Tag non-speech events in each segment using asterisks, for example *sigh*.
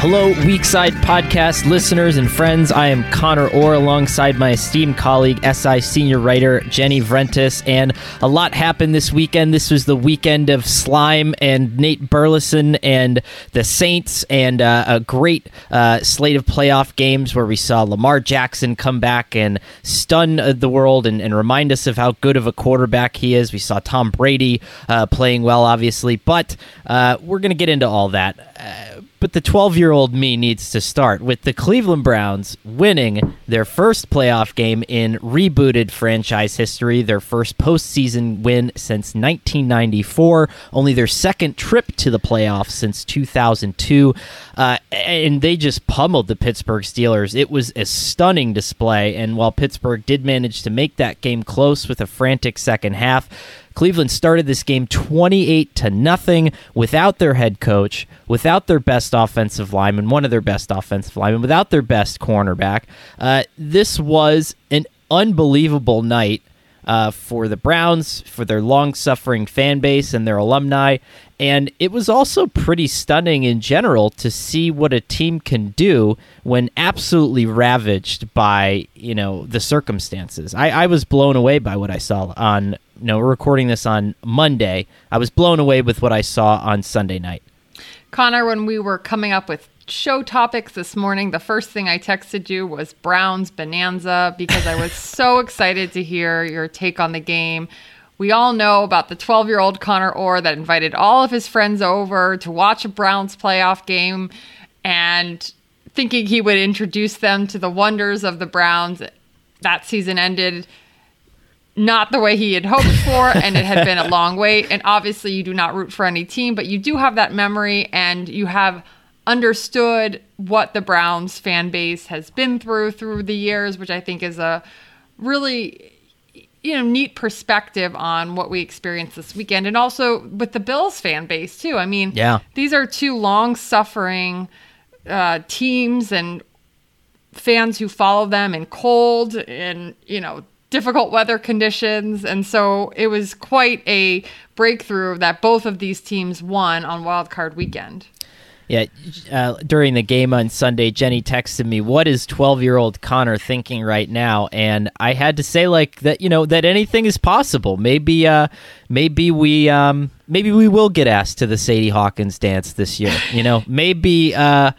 Hello, Weak-Side podcast listeners and friends. I am Conor Orr alongside my esteemed colleague, SI senior writer Jenny Vrentas. And a lot happened this weekend. This was the weekend of Slime and Nate Burleson and the Saints, and uh, a great uh, slate of playoff games where we saw Lamar Jackson come back and stun uh, the world and, and remind us of how good of a quarterback he is. We saw Tom Brady uh, playing well, obviously, but uh, we're going to get into all that uh, but the 12 year old me needs to start with the Cleveland Browns winning their first playoff game in rebooted franchise history, their first postseason win since 1994, only their second trip to the playoffs since 2002. Uh, and they just pummeled the Pittsburgh Steelers. It was a stunning display. And while Pittsburgh did manage to make that game close with a frantic second half, Cleveland started this game 28 to nothing without their head coach, without their best offensive lineman, one of their best offensive linemen, without their best cornerback. Uh, this was an unbelievable night uh, for the Browns, for their long suffering fan base and their alumni. And it was also pretty stunning in general to see what a team can do when absolutely ravaged by, you know, the circumstances. I, I was blown away by what I saw on, you know, recording this on Monday. I was blown away with what I saw on Sunday night. Conor, when we were coming up with show topics this morning, the first thing I texted you was Browns Bonanza because I was so *laughs* excited to hear your take on the game. We all know about the 12 year old Conor Orr that invited all of his friends over to watch a Browns playoff game and thinking he would introduce them to the wonders of the Browns. That season ended not the way he had hoped for, and it had been a long *laughs* wait. And obviously, you do not root for any team, but you do have that memory and you have understood what the Browns fan base has been through through the years, which I think is a really you know neat perspective on what we experienced this weekend and also with the Bills fan base too. I mean, yeah. these are two long suffering uh, teams and fans who follow them in cold and you know difficult weather conditions and so it was quite a breakthrough that both of these teams won on wild card weekend. Yeah, uh, during the game on Sunday, Jenny texted me, "What is 12-year-old Conor thinking right now?" And I had to say, like that, you know, that anything is possible. Maybe, uh, maybe we, um, maybe we will get asked to the Sadie Hawkins dance this year. You know, maybe, uh,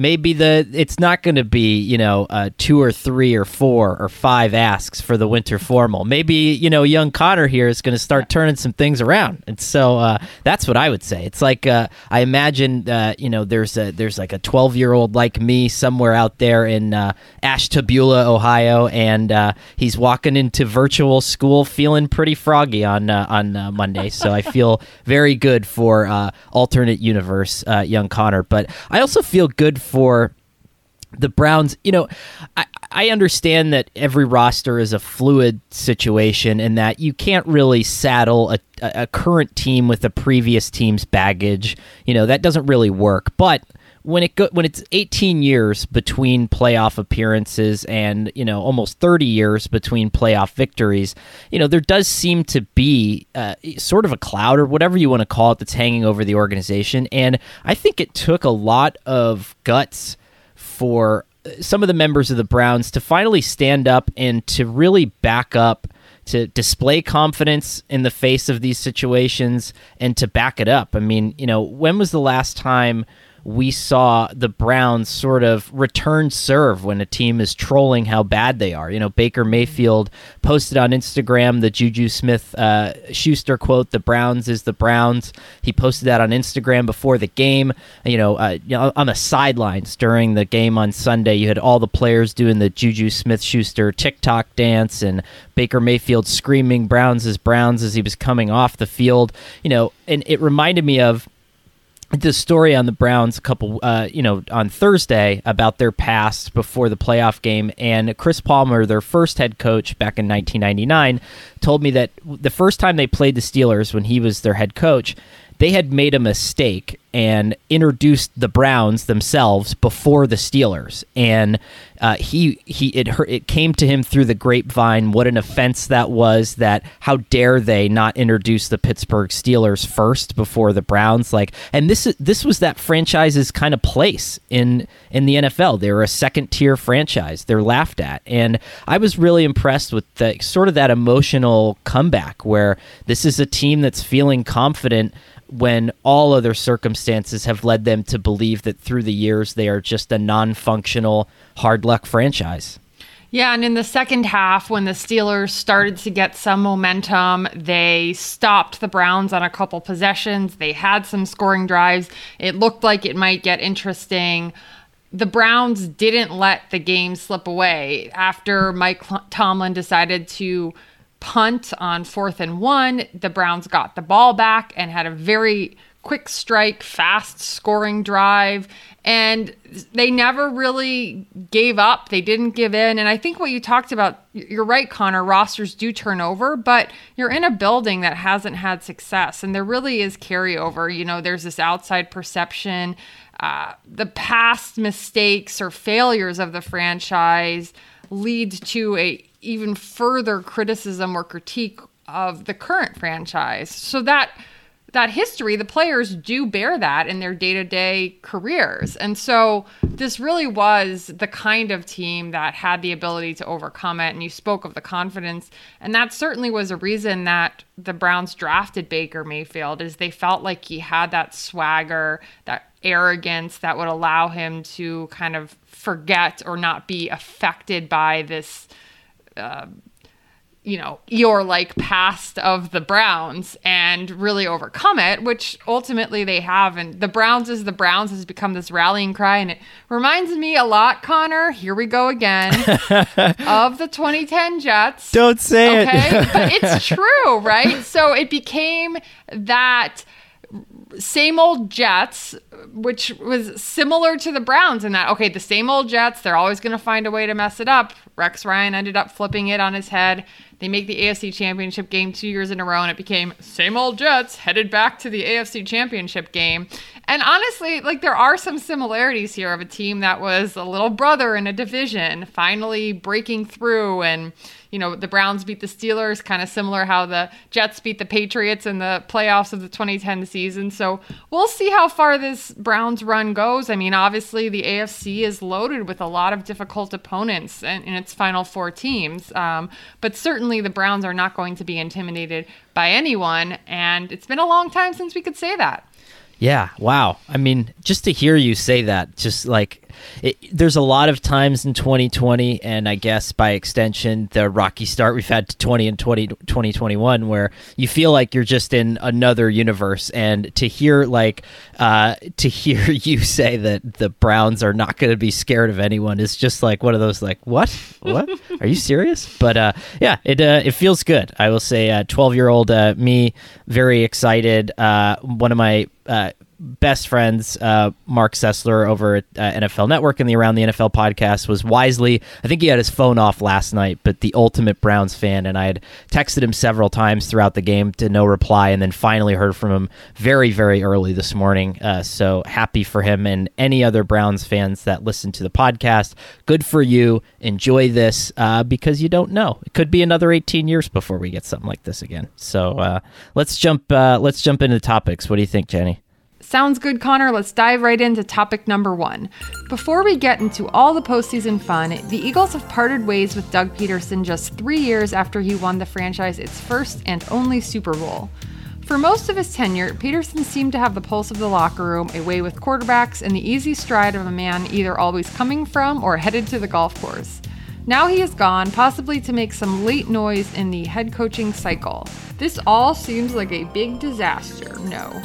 maybe the it's not going to be you know uh, two or three or four or five asks for the winter formal. Maybe you know young Conor here is going to start turning some things around, and so uh, that's what I would say. It's like uh, I imagine uh, you know there's a there's like a 12 year old like me somewhere out there in uh, Ashtabula, Ohio, and uh, he's walking into virtual school feeling pretty froggy on on Monday. So I *laughs* feel very good for alternate universe young Conor, but I also feel good for the Browns, you know, I, I understand that every roster is a fluid situation and that you can't really saddle a, a current team with a previous team's baggage. You know, that doesn't really work. But when it go, when it's 18 years between playoff appearances and you know almost 30 years between playoff victories, you know there does seem to be uh, sort of a cloud or whatever you want to call it that's hanging over the organization, and I think it took a lot of guts for some of the members of the Browns to finally stand up and to really back up to display confidence in the face of these situations and to back it up. I mean, you know, when was the last time we saw the Browns sort of return serve when a team is trolling how bad they are. You know, Baker Mayfield posted on Instagram the Juju Smith uh, Schuster quote, "The Browns is the Browns." He posted that on Instagram before the game. You know, uh, you know on the sidelines during the game on Sunday, you had all the players doing the Juju Smith Schuster TikTok dance and Baker Mayfield screaming "Browns is Browns" as he was coming off the field. You know, and it reminded me of the story on the Browns a couple, uh, you know, on Thursday about their past before the playoff game. And Chris Palmer, their first head coach back in 1999, told me that the first time they played the Steelers when he was their head coach, they had made a mistake and introduced the Browns themselves before the Steelers, and uh, he he it it came to him through the grapevine what an offense that was. That how dare they not introduce the Pittsburgh Steelers first before the Browns? Like, and this this was that franchise's kind of place in in the NFL. They were a second tier franchise. They're laughed at, and I was really impressed with the sort of that emotional comeback where this is a team that's feeling confident when all other circumstances have led them to believe that through the years they are just a non functional hard luck franchise. Yeah, and in the second half, when the Steelers started to get some momentum, they stopped the Browns on a couple possessions. They had some scoring drives. It looked like it might get interesting. The Browns didn't let the game slip away after Mike Tomlin decided to punt on fourth and one. The Browns got the ball back and had a very quick strike, fast scoring drive. And they never really gave up. They didn't give in. And I think what you talked about, you're right, Conor, rosters do turn over, but you're in a building that hasn't had success. And there really is carryover. You know, there's this outside perception. Uh, the past mistakes or failures of the franchise lead to a even further criticism or critique of the current franchise. So that that history, the players do bear that in their day-to-day careers. And so this really was the kind of team that had the ability to overcome it. And you spoke of the confidence, and that certainly was a reason that the Browns drafted Baker Mayfield is they felt like he had that swagger, that arrogance that would allow him to kind of forget or not be affected by this uh, you know, your like past of the Browns and really overcome it, which ultimately they have. And the Browns is the Browns has become this rallying cry. And it reminds me a lot, Conor, here we go again, *laughs* of the 2010 Jets. Don't say okay? it. but it's true, right? So it became that same old Jets, which was similar to the Browns in that, okay, the same old Jets, they're always going to find a way to mess it up. Rex Ryan ended up flipping it on his head. They make the AFC Championship game two years in a row, and it became same old Jets headed back to the AFC Championship game. And honestly, like there are some similarities here of a team that was a little brother in a division finally breaking through and you know, the Browns beat the Steelers, kind of similar how the Jets beat the Patriots in the playoffs of the 2010 season. So we'll see how far this Browns run goes. I mean, obviously, the AFC is loaded with a lot of difficult opponents in, in its final four teams. Um, but certainly, the Browns are not going to be intimidated by anyone. And it's been a long time since we could say that. Yeah, wow. I mean, just to hear you say that, just like it, there's a lot of times in 2020, and I guess by extension, the rocky start we've had to 20 and 20, 2021, where you feel like you're just in another universe. And to hear like uh, to hear *laughs* you say that the Browns are not going to be scared of anyone is just like one of those like what what are you serious? But uh, yeah, it uh, it feels good. I will say, 12 year old uh, me very excited. Uh, one of my uh, best friends, uh, Marc Sessler over at uh, NFL Network and the Around the NFL podcast, was wisely. I think he had his phone off last night, but the ultimate Browns fan, and I had texted him several times throughout the game to no reply, and then finally heard from him very, very early this morning. Uh, so happy for him and any other Browns fans that listen to the podcast. Good for you. Enjoy this uh, because you don't know. It could be another 18 years before we get something like this again. So uh, let's jump. Uh, let's jump into topics. What do you think, Jenny? Sounds good, Connor. Let's dive right into topic number one. Before we get into all the postseason fun, the Eagles have parted ways with Doug Pederson just three years after he won the franchise its first and only Super Bowl. For most of his tenure, Pederson seemed to have the pulse of the locker room, a way with quarterbacks, and the easy stride of a man either always coming from or headed to the golf course. Now he is gone, possibly to make some late noise in the head coaching cycle. This all seems like a big disaster. No.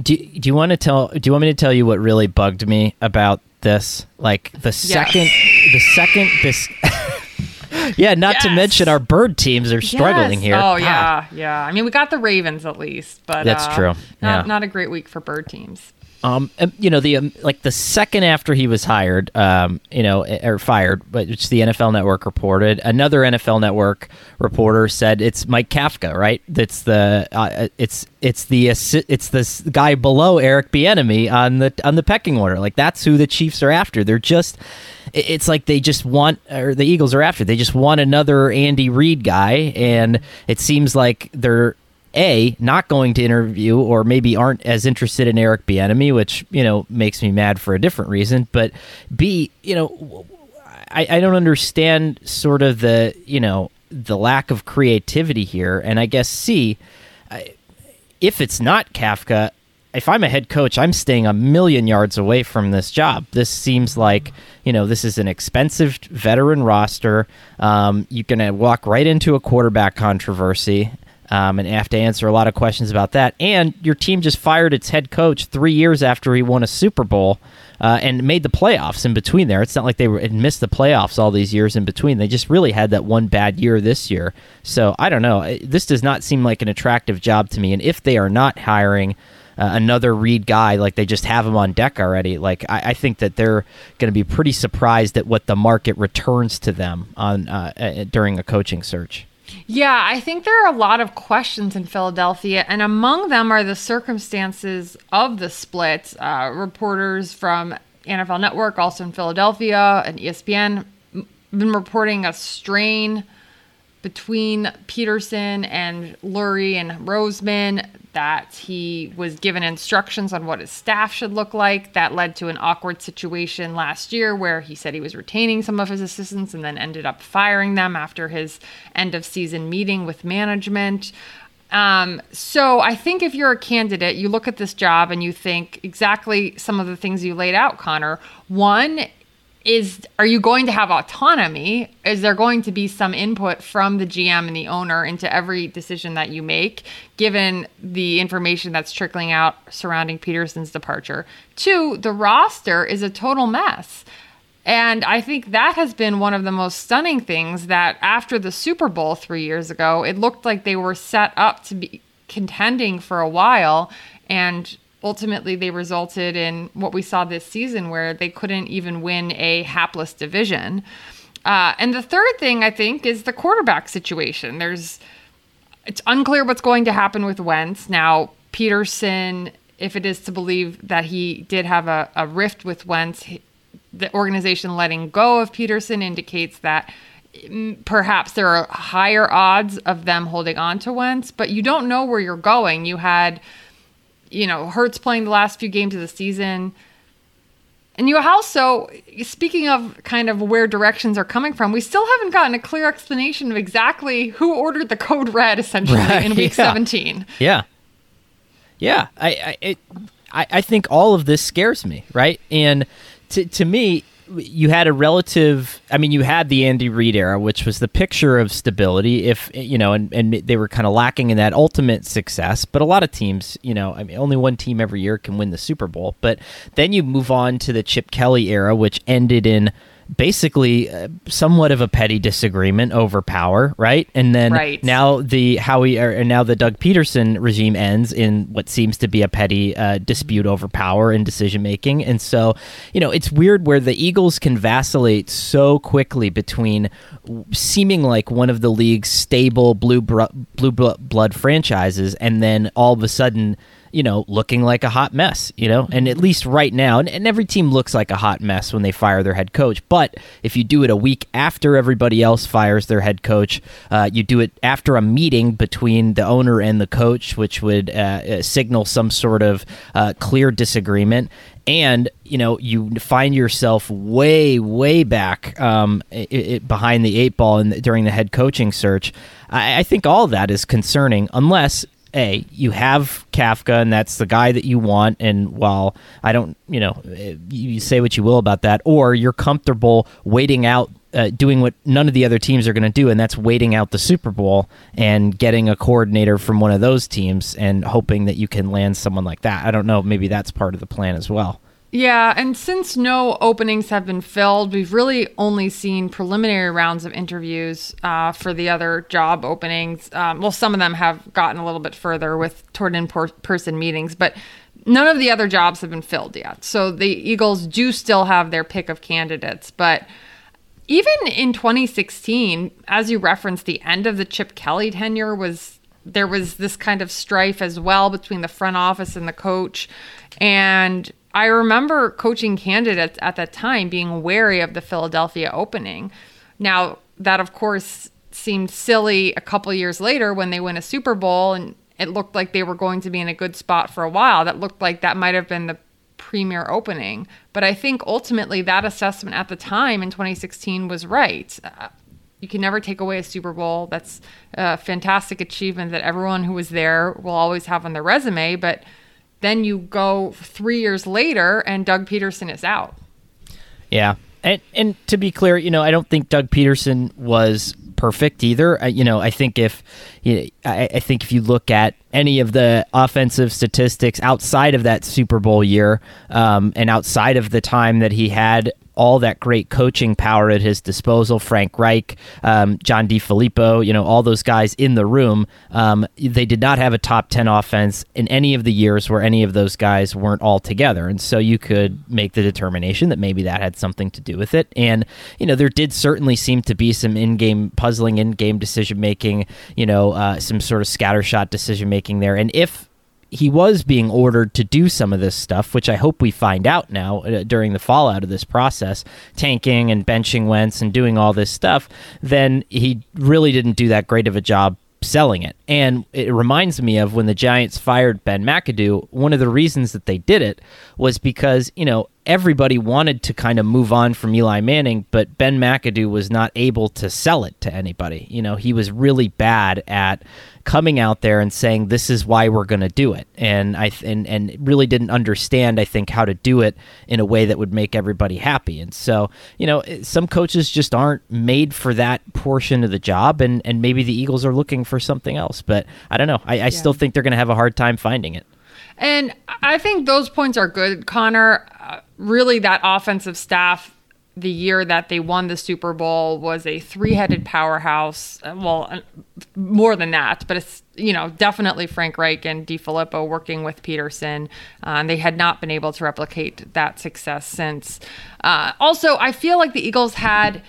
Do, do you want to tell do you want me to tell you what really bugged me about this like the second the second this *laughs* yeah not Yes. to mention our bird teams are struggling Yes. here Oh God. yeah, yeah. I mean, we got the Ravens at least, but That's uh, true. Not, Yeah. not a great week for bird teams. Um, um, you know the um, like the second after he was hired, um, you know, eh, or fired, but which the NFL Network reported. Another NFL Network reporter said it's Mike Kafka, right? That's the uh, it's it's the it's this guy below Eric Bieniemy on the on the pecking order. Like that's who the Chiefs are after. They're just it's like they just want or the Eagles are after. They just want another Andy Reid guy, and it seems like they're a not going to interview or maybe aren't as interested in Eric Bieniemy, which you know makes me mad for a different reason. But B, you know, I, I don't understand sort of the you know the lack of creativity here, and I guess C, if it's not Kafka. If I'm a head coach, I'm staying a million yards away from this job. This seems like, you know, this is an expensive veteran roster. Um, you're going to walk right into a quarterback controversy um, and have to answer a lot of questions about that. And your team just fired its head coach three years after he won a Super Bowl uh, and made the playoffs in between there. It's not like they were, missed the playoffs all these years in between. They just really had that one bad year this year. So I don't know. This does not seem like an attractive job to me. And if they are not hiring, uh, another Reid guy, like they just have him on deck already. Like I, I think that they're going to be pretty surprised at what the market returns to them on uh, uh, during a coaching search. Yeah, I think there are a lot of questions in Philadelphia, and among them are the circumstances of the split. Uh, reporters from NFL Network, also in Philadelphia, and ESPN, been reporting a strain between Pederson and Lurie and Roseman that he was given instructions on what his staff should look like. That led to an awkward situation last year where he said he was retaining some of his assistants and then ended up firing them after his end of season meeting with management. Um, so I think if you're a candidate, you look at this job and you think exactly some of the things you laid out, Conor. One is are you going to have autonomy? Is there going to be some input from the GM and the owner into every decision that you make, given the information that's trickling out surrounding Pederson's departure? Two, the roster is a total mess. And I think that has been one of the most stunning things that after the Super Bowl three years ago, it looked like they were set up to be contending for a while. And ultimately, they resulted in what we saw this season, where they couldn't even win a hapless division. Uh, and the third thing I think is the quarterback situation. There's it's unclear what's going to happen with Wentz. Now, Pederson, if it is to believe that he did have a, a rift with Wentz, he- the organization letting go of Pederson indicates that mm, perhaps there are higher odds of them holding on to Wentz, but you don't know where you're going. You had, you know, Hurts playing the last few games of the season. And you also, speaking of kind of where directions are coming from, we still haven't gotten a clear explanation of exactly who ordered the code red essentially Right, in week *laughs* yeah. 17. Yeah, yeah. I I, it, I I think all of this scares me, right? And to to me, you had a relative. I mean, you had the Andy Reid era, which was the picture of stability. If you know, and and they were kind of lacking in that ultimate success. But a lot of teams, you know, I mean, only one team every year can win the Super Bowl. But then you move on to the Chip Kelly era, which ended in basically uh, somewhat of a petty disagreement over power, right? And then right. now the Howie or now the Doug Pederson regime ends in what seems to be a petty uh, dispute over power and decision making. And so, you know, it's weird where the Eagles can vacillate so quickly between seeming like one of the league's stable blue br- blue blood franchises and then all of a sudden you know, looking like a hot mess, you know, and at least right now, and, and, every team looks like a hot mess when they fire their head coach. But if you do it a week after everybody else fires their head coach, uh, you do it after a meeting between the owner and the coach, which would uh, uh signal some sort of uh, clear disagreement. And you know you find yourself way, way back um, it, it, behind the eight ball in the, during the head coaching search. I, I think all that is concerning, unless a you have Kafka and that's the guy that you want and while I don't you know you say what you will about that or you're comfortable waiting out uh, doing what none of the other teams are going to do and that's waiting out the Super Bowl and getting a coordinator from one of those teams and hoping that you can land someone like that. I don't know, maybe that's part of the plan as well. Yeah, and since no openings have been filled, we've really only seen preliminary rounds of interviews uh, for the other job openings. Um, well, some of them have gotten a little bit further with toward in-person meetings, but none of the other jobs have been filled yet. So the Eagles do still have their pick of candidates, but even in 2016, as you referenced, the end of the Chip Kelly tenure was there was this kind of strife as well between the front office and the coach, and I remember coaching candidates at that time being wary of the Philadelphia opening. Now, that of course seemed silly a couple years later when they win a Super Bowl and it looked like they were going to be in a good spot for a while. That looked like that might have been the premier opening. But I think ultimately that assessment at the time in 2016 was right. Uh, you can never take away a Super Bowl. That's a fantastic achievement that everyone who was there will always have on their resume. But then you go three years later and Doug Pederson is out. Yeah. And, and to be clear, you know, I don't think Doug Pederson was perfect either. I, you know, I think if you know, I, I, think if you look at any of the offensive statistics outside of that Super Bowl year, um, and outside of the time that he had all that great coaching power at his disposal. Frank Reich, um, John DeFilippo, you know, all those guys in the room. Um, they did not have a top 10 offense in any of the years where any of those guys weren't all together. And so you could make the determination that maybe that had something to do with it. And, you know, there did certainly seem to be some in game puzzling, in game decision making, you know, uh, some sort of scattershot decision making there. And if he was being ordered to do some of this stuff, which I hope we find out now uh, during the fallout of this process, tanking and benching Wentz and doing all this stuff, then he really didn't do that great of a job selling it. And it reminds me of when the Giants fired Ben McAdoo, one of the reasons that they did it was because, you know, everybody wanted to kind of move on from Eli Manning, but Ben McAdoo was not able to sell it to anybody. You know, he was really bad at coming out there and saying this is why we're going to do it, and I and and really didn't understand, I think, how to do it in a way that would make everybody happy. And so, you know, some coaches just aren't made for that portion of the job, and and maybe the Eagles are looking for something else. But I don't know. I, I yeah. still think they're going to have a hard time finding it. And I think those points are good, Conor. Uh, really, that offensive staff, the year that they won the Super Bowl, was a three headed powerhouse. Uh, well, uh, more than that, but it's, you know, definitely Frank Reich and DeFilippo working with Pederson. Uh, and they had not been able to replicate that success since. Uh, also, I feel like the Eagles had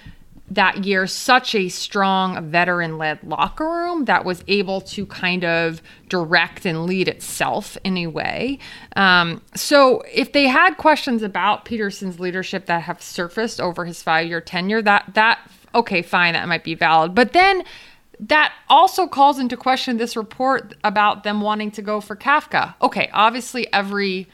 that year such a strong veteran led locker room that was able to kind of direct and lead itself in a way. Um, so, if they had questions about Pederson's leadership that have surfaced over his five year tenure, that, that, okay, fine, that might be valid. But then that also calls into question this report about them wanting to go for Kafka. Okay, obviously, every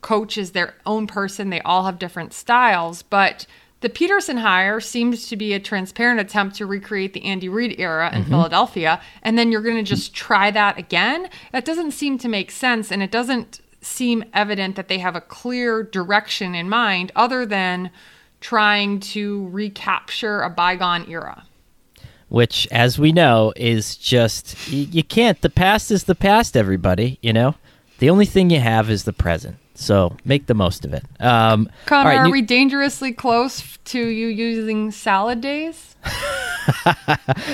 coach is their own person, they all have different styles, but the Pederson hire seems to be a transparent attempt to recreate the Andy Reid era in mm-hmm. Philadelphia, and then you're going to just try that again. That doesn't seem to make sense, and it doesn't seem evident that they have a clear direction in mind other than trying to recapture a bygone era. Which, as we know, is just, you, you can't. The past is the past, everybody, you know? The only thing you have is the present. So make the most of it. Um, Conor, right, are new- we dangerously close to you using salad days? *laughs*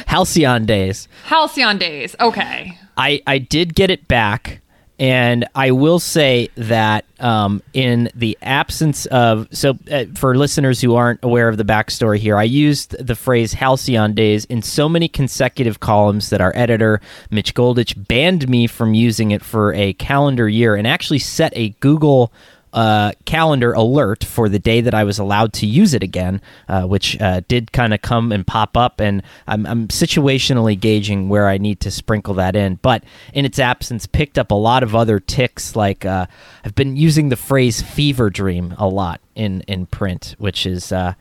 Halcyon days. Halcyon days. Okay. I, I did get it back. And I will say that um, in the absence of, so uh, for listeners who aren't aware of the backstory here, I used the phrase halcyon days in so many consecutive columns that our editor, Mitch Goldich, banned me from using it for a calendar year and actually set a Google uh, calendar alert for the day that I was allowed to use it again, uh, which uh, did kind of come and pop up. And I'm, I'm, situationally gauging where I need to sprinkle that in. But in its absence, picked up a lot of other ticks. Like uh, I've been using the phrase fever dream a lot in, in print, which is uh,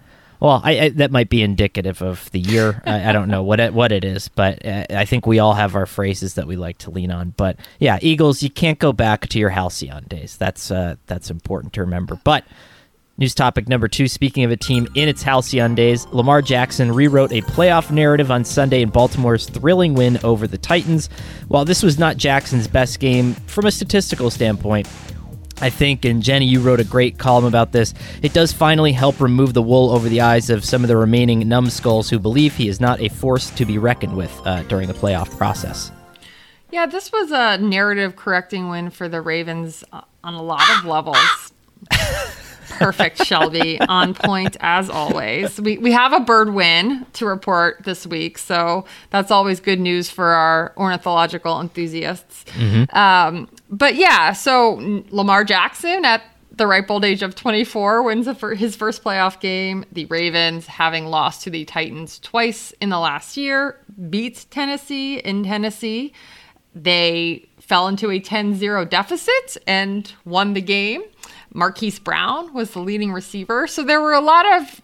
well, I, I, that might be indicative of the year. I, I, don't know what it, what it is, but uh, I think we all have our phrases that we like to lean on. But yeah, Eagles, you can't go back to your halcyon days. That's uh, that's important to remember. But news topic number two. Speaking of a team in its halcyon days, Lamar Jackson rewrote a playoff narrative on Sunday in Baltimore's thrilling win over the Titans. While this was not Jackson's best game from a statistical standpoint, I think, and Jenny, you wrote a great column about this. It does finally help remove the wool over the eyes of some of the remaining numbskulls who believe he is not a force to be reckoned with uh, during the playoff process. Yeah, this was a narrative correcting win for the Ravens uh, on a lot of levels. *laughs* Perfect, Shelby. On point as always. We, we have a bird win to report this week, so that's always good news for our ornithological enthusiasts. Mm-hmm. Um, but yeah, so Lamar Jackson at the ripe old age of 24 wins his first playoff game. The Ravens, having lost to the Titans twice in the last year, beat Tennessee in Tennessee. They fell into a 10 0 deficit and won the game. Marquise Brown was the leading receiver. So there were a lot of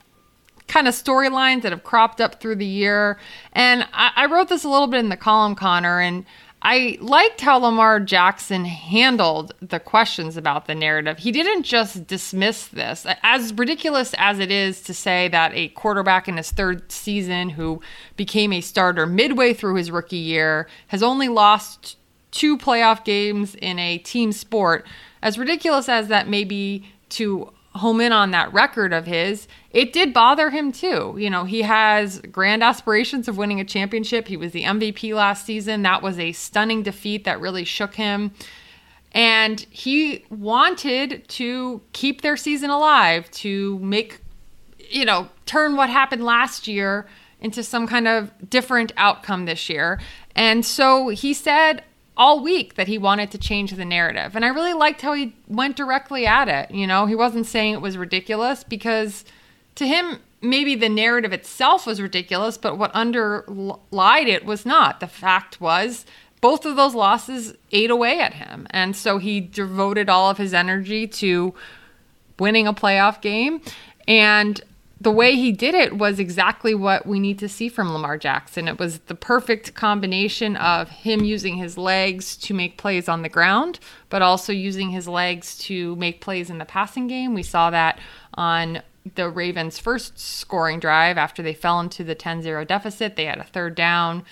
kind of storylines that have cropped up through the year. And I, I, wrote this a little bit in the column, Conor, and I liked how Lamar Jackson handled the questions about the narrative. He didn't just dismiss this. As ridiculous as it is to say that a quarterback in his third season who became a starter midway through his rookie year has only lost two playoff games in a team sport, as ridiculous as that may be to home in on that record of his, it did bother him too. You know, he has grand aspirations of winning a championship. He was the MVP last season. That was a stunning defeat that really shook him. And he wanted to keep their season alive, to make, you know, turn what happened last year into some kind of different outcome this year. And so he said, all week that he wanted to change the narrative. And I really liked how he went directly at it. You know, he wasn't saying it was ridiculous because to him, maybe the narrative itself was ridiculous, but what underlied it was not. The fact was, both of those losses ate away at him. And so he devoted all of his energy to winning a playoff game. And the way he did it was exactly what we need to see from Lamar Jackson. It was the perfect combination of him using his legs to make plays on the ground, but also using his legs to make plays in the passing game. We saw that on the Ravens' first scoring drive after they fell into the 10 0 deficit. They had a third down.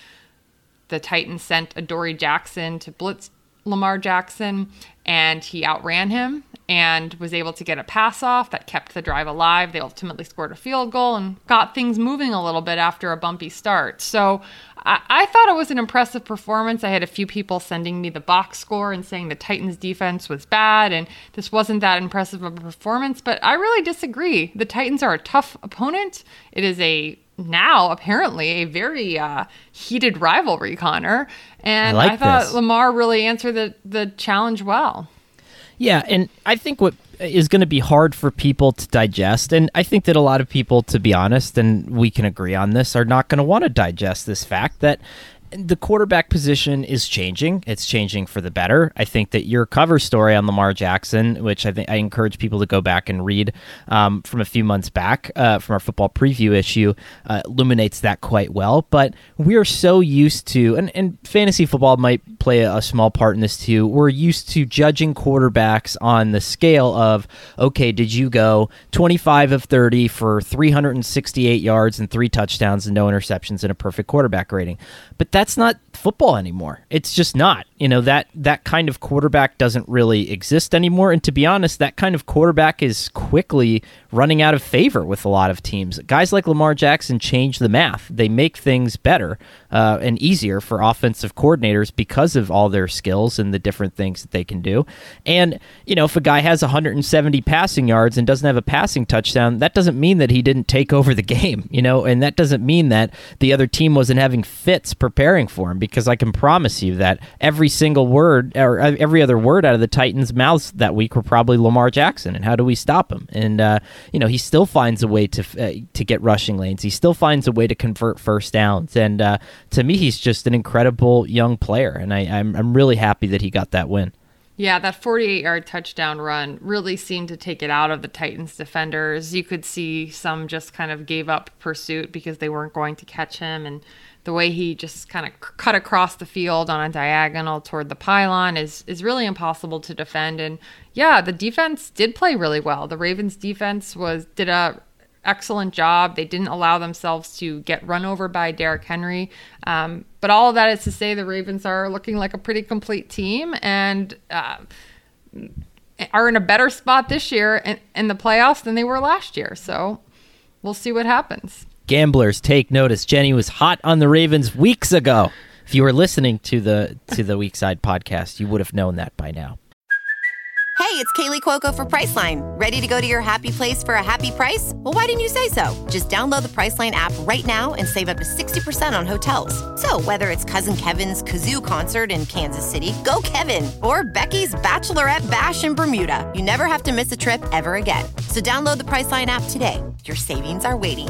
The Titans sent Adoree Jackson to blitz Lamar Jackson, and he outran him and was able to get a pass off that kept the drive alive. They ultimately scored a field goal and got things moving a little bit after a bumpy start. So I, I, thought it was an impressive performance. I had a few people sending me the box score and saying the Titans defense was bad and this wasn't that impressive of a performance, but I really disagree. The Titans are a tough opponent. It is a now apparently a very uh, heated rivalry, Conor. And I, like I thought this. Lamar really answered the, the challenge well. Yeah, and I think what is going to be hard for people to digest, and I think that a lot of people, to be honest, and we can agree on this, are not going to want to digest this fact that the quarterback position is changing. It's changing for the better. I think that your cover story on Lamar Jackson, which I think I encourage people to go back and read um, from a few months back uh, from our football preview issue, uh, illuminates that quite well. But we are so used to, and, and fantasy football might play a, a small part in this too. We're used to judging quarterbacks on the scale of, okay, did you go 25 of 30 for 368 yards and three touchdowns and no interceptions and a perfect quarterback rating? But that's not football anymore. It's just not. You know that that kind of quarterback doesn't really exist anymore. And to be honest, that kind of quarterback is quickly running out of favor with a lot of teams. Guys like Lamar Jackson change the math. They make things better uh, and easier for offensive coordinators because of all their skills and the different things that they can do. And you know, if a guy has 170 passing yards and doesn't have a passing touchdown, that doesn't mean that he didn't take over the *laughs* game. You know, and that doesn't mean that the other team wasn't having fits preparing for him because I can promise you that every single word or every other word out of the Titans' mouths that week were probably Lamar Jackson and how do we stop him? And uh, you know, he still finds a way to uh, to get rushing lanes. He still finds a way to convert first downs. And uh, to me, he's just an incredible young player, and I, I'm I'm really happy that he got that win. Yeah, that 48 yard touchdown run really seemed to take it out of the Titans defenders. You could see some just kind of gave up pursuit because they weren't going to catch him. And the way he just kind of cut across the field on a diagonal toward the pylon is is really impossible to defend. And yeah the defense did play really well. The ravens defense was did a excellent job. They didn't allow themselves to get run over by Derrick Henry. Um, but all of that is to say the ravens are looking like a pretty complete team and uh, are in a better spot this year in, in the playoffs than they were last year. So we'll see what happens Gamblers, take notice. Jenny was hot on the Ravens weeks ago. If you were listening to the to the Weak Side podcast, you would have known that by now. Hey, it's Kaley Cuoco for Priceline. Ready to go to your happy place for a happy price? Well, why didn't you say so? Just download the Priceline app right now and save up to 60% on hotels. So, whether it's Cousin Kevin's Kazoo concert in Kansas City, go Kevin, or Becky's Bachelorette Bash in Bermuda, you never have to miss a trip ever again. So, download the Priceline app today. Your savings are waiting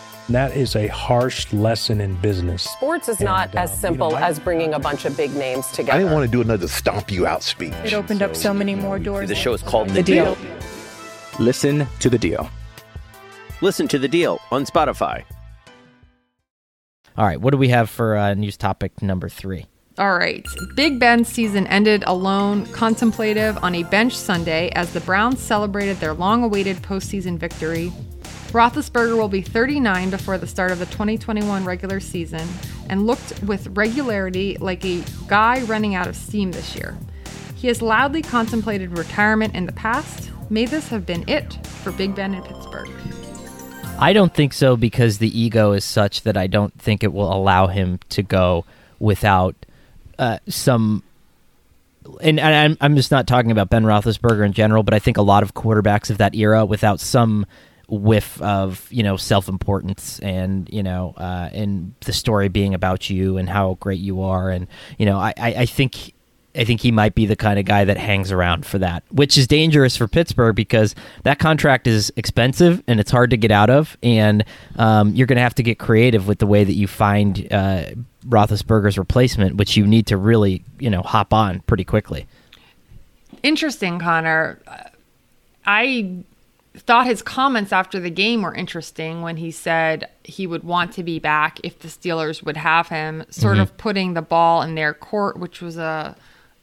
That is a harsh lesson in business. Sports is not and, as simple you know, I, as bringing a bunch of big names together. I didn't want to do another stomp you out speech. It opened so, up so many more doors. The show is called The, the deal. deal. Listen to the deal. Listen to the deal on Spotify. All right, what do we have for uh, news topic number three? All right. Big Ben's season ended alone, contemplative on a bench Sunday as the Browns celebrated their long awaited postseason victory Roethlisberger will be 39 before the start of the 2021 regular season and looked with regularity like a guy running out of steam this year. He has loudly contemplated retirement in the past. May this have been it for Big Ben in Pittsburgh. I don't think so because the ego is such that I don't think it will allow him to go without uh, some. And, and I'm, I'm just not talking about Ben Roethlisberger in general, but I think a lot of quarterbacks of that era without some whiff of you know self importance and you know uh, and the story being about you and how great you are and you know I, I, I think I think he might be the kind of guy that hangs around for that, which is dangerous for Pittsburgh because that contract is expensive and it's hard to get out of, and um, you're going to have to get creative with the way that you find uh, Roethlisberger's replacement, which you need to really, you know, hop on pretty quickly. Interesting, Conor. I thought his comments after the game were interesting when he said he would want to be back if the Steelers would have him, sort mm-hmm. of putting the ball in their court, which was a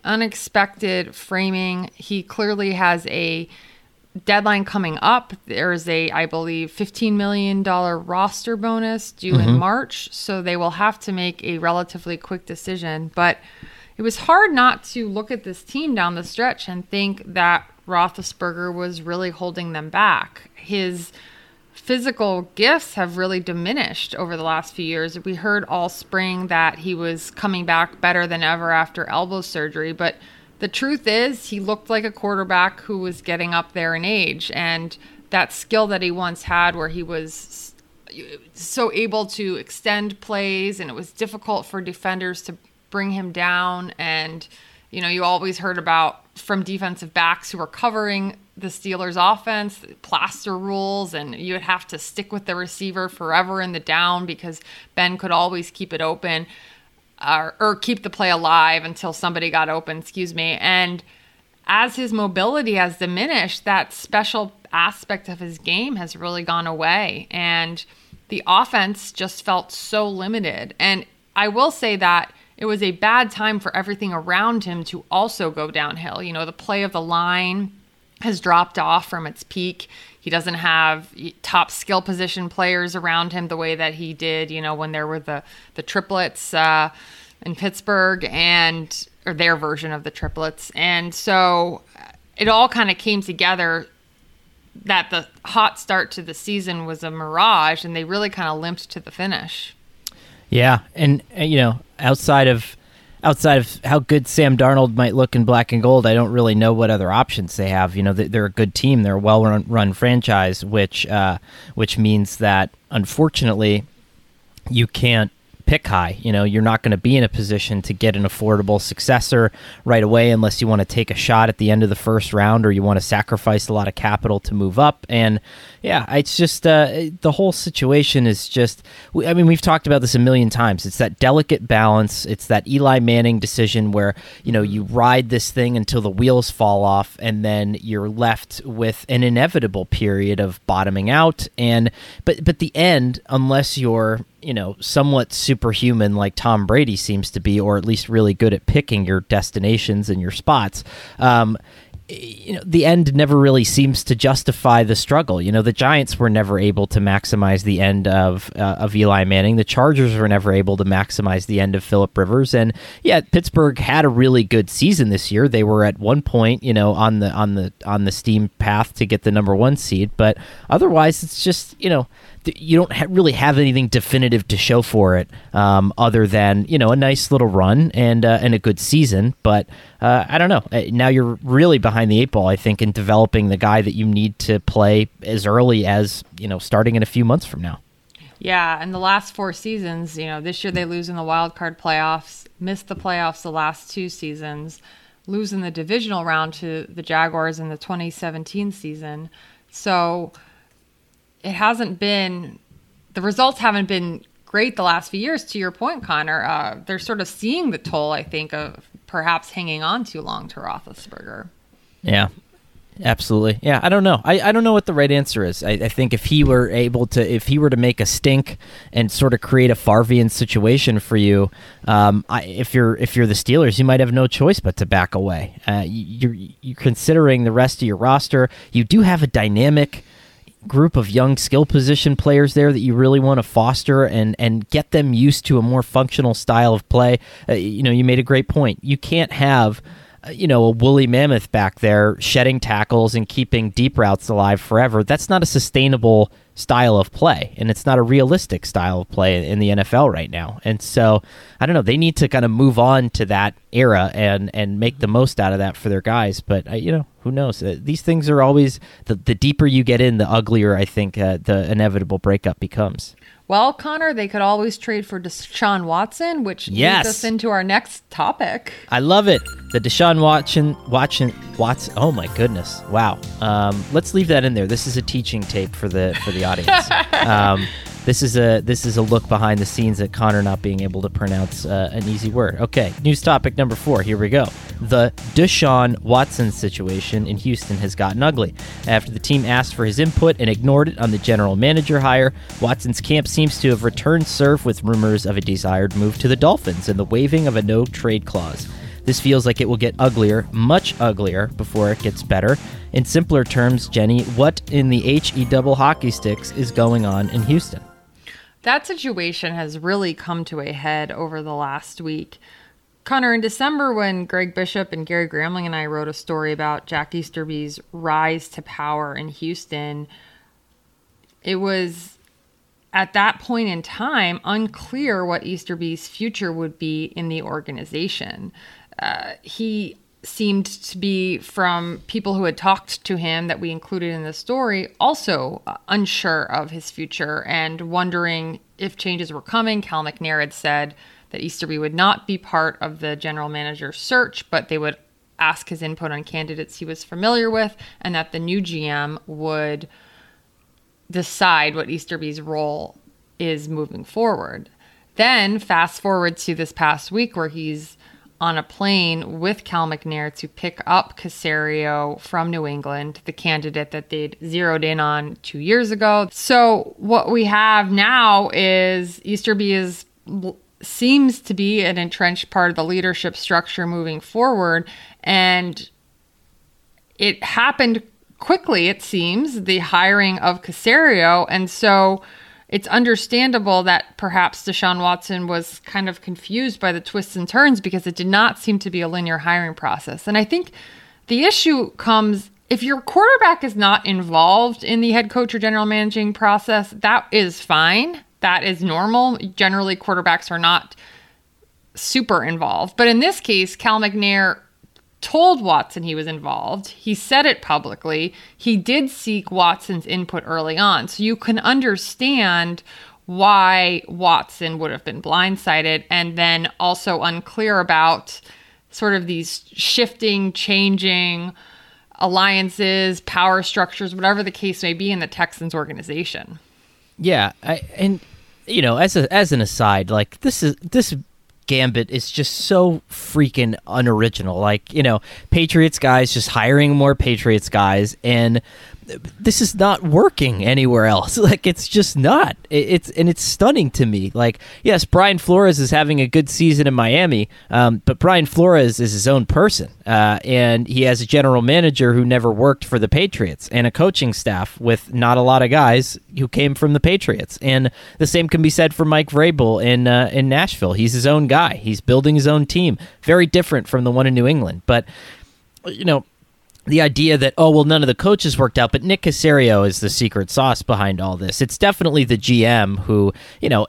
unexpected framing. He clearly has a deadline coming up. There's a, I believe, $15 million roster bonus due mm-hmm. in March. So they will have to make a relatively quick decision. But it was hard not to look at this team down the stretch and think that Roethlisberger was really holding them back. His physical gifts have really diminished over the last few years. We heard all spring that he was coming back better than ever after elbow surgery, but the truth is he looked like a quarterback who was getting up there in age and that skill that he once had where he was so able to extend plays and it was difficult for defenders to bring him down and you know, you always heard about from defensive backs who were covering the Steelers offense, plaster rules, and you would have to stick with the receiver forever in the down because Ben could always keep it open or, or keep the play alive until somebody got open, excuse me. And as his mobility has diminished, that special aspect of his game has really gone away. And the offense just felt so limited. And I will say that it was a bad time for everything around him to also go downhill. You know, the play of the line has dropped off from its peak. He doesn't have top skill position players around him the way that he did, you know, when there were the the triplets uh, in Pittsburgh and or their version of the triplets. And so it all kind of came together that the hot start to the season was a mirage and they really kind of limped to the finish. Yeah, and uh, you know, outside of outside of how good Sam Darnold might look in black and gold, I don't really know what other options they have. You know, they're a good team, they're a well run, run franchise, which uh, which means that unfortunately you can't pick high. You know, you're not going to be in a position to get an affordable successor right away unless you want to take a shot at the end of the first round or you want to sacrifice a lot of capital to move up. And yeah, it's just uh, the whole situation is just. I mean, we've talked about this a million times. It's that delicate balance. It's that Eli Manning decision where you know you ride this thing until the wheels fall off, and then you're left with an inevitable period of bottoming out. And but but the end, unless you're you know somewhat superhuman like Tom Brady seems to be, or at least really good at picking your destinations and your spots. Um, you know the end never really seems to justify the struggle. You know the Giants were never able to maximize the end of uh, of Eli Manning. The Chargers were never able to maximize the end of Philip Rivers. And yeah, Pittsburgh had a really good season this year. They were at one point, you know, on the on the on the steam path to get the number one seed. But otherwise, it's just you know you don't ha- really have anything definitive to show for it, um, other than you know a nice little run and uh, and a good season. But uh, I don't know. Uh, now you're really behind the eight ball, I think, in developing the guy that you need to play as early as you know starting in a few months from now. Yeah, and the last four seasons, you know, this year they lose in the wild card playoffs, missed the playoffs the last two seasons, losing the divisional round to the Jaguars in the 2017 season. So it hasn't been the results haven't been great the last few years. To your point, Conor, uh, they're sort of seeing the toll. I think of perhaps hanging on too long to Roethlisberger. Yeah, absolutely. Yeah, I don't know. I, I don't know what the right answer is. I, I think if he were able to, if he were to make a stink and sort of create a Farvian situation for you, um, I, if you're if you're the Steelers, you might have no choice but to back away. Uh, you're you're considering the rest of your roster. You do have a dynamic group of young skill position players there that you really want to foster and and get them used to a more functional style of play. Uh, you know, you made a great point. You can't have uh, you know, a woolly mammoth back there shedding tackles and keeping deep routes alive forever. That's not a sustainable style of play, and it's not a realistic style of play in the NFL right now. And so, I don't know. They need to kind of move on to that era and and make the most out of that for their guys. But uh, you know, who knows? Uh, these things are always the the deeper you get in, the uglier I think uh, the inevitable breakup becomes. Well, Conor, they could always trade for Deshaun Watson, which yes. leads us into our next topic. I love it. The Deshaun Watson, Watson, Watson. Oh my goodness! Wow. Um, let's leave that in there. This is a teaching tape for the for the audience. *laughs* um, this is a this is a look behind the scenes at Conor not being able to pronounce uh, an easy word. Okay, news topic number four. Here we go. The Deshaun Watson situation in Houston has gotten ugly. After the team asked for his input and ignored it on the general manager hire, Watson's camp seems to have returned serve with rumors of a desired move to the Dolphins and the waiving of a no trade clause. This feels like it will get uglier, much uglier, before it gets better. In simpler terms, Jenny, what in the HE double hockey sticks is going on in Houston? That situation has really come to a head over the last week. Conor, in December, when Greg Bishop and Gary Gramling and I wrote a story about Jack Easterby's rise to power in Houston, it was at that point in time unclear what Easterby's future would be in the organization. Uh, he seemed to be from people who had talked to him that we included in the story also unsure of his future and wondering if changes were coming. Cal McNair had said that Easterby would not be part of the general manager search, but they would ask his input on candidates he was familiar with, and that the new GM would decide what Easterby's role is moving forward. Then, fast forward to this past week where he's on a plane with Cal McNair to pick up Caserio from New England, the candidate that they'd zeroed in on two years ago. So what we have now is Easterby is seems to be an entrenched part of the leadership structure moving forward, and it happened quickly. It seems the hiring of Caserio, and so it's understandable that perhaps Deshaun Watson was kind of confused by the twists and turns because it did not seem to be a linear hiring process. And I think the issue comes if your quarterback is not involved in the head coach or general managing process, that is fine. That is normal. Generally, quarterbacks are not super involved. But in this case, Cal McNair told Watson he was involved. He said it publicly. He did seek Watson's input early on. So you can understand why Watson would have been blindsided and then also unclear about sort of these shifting, changing alliances, power structures, whatever the case may be in the Texans organization. Yeah, I, and you know, as a as an aside, like this is this gambit is just so freaking unoriginal. Like, you know, Patriots guys just hiring more Patriots guys and this is not working anywhere else. *laughs* Like it's just not. It's and it's stunning to me. Like yes, Brian Flores is having a good season in Miami, um, but Brian Flores is his own person, uh, and he has a general manager who never worked for the Patriots and a coaching staff with not a lot of guys who came from the Patriots. And the same can be said for Mike Vrabel in uh, in Nashville. He's his own guy. He's building his own team. Very different from the one in New England, but you know the idea that oh well none of the coaches worked out but nick caserio is the secret sauce behind all this. It's definitely the gm who you know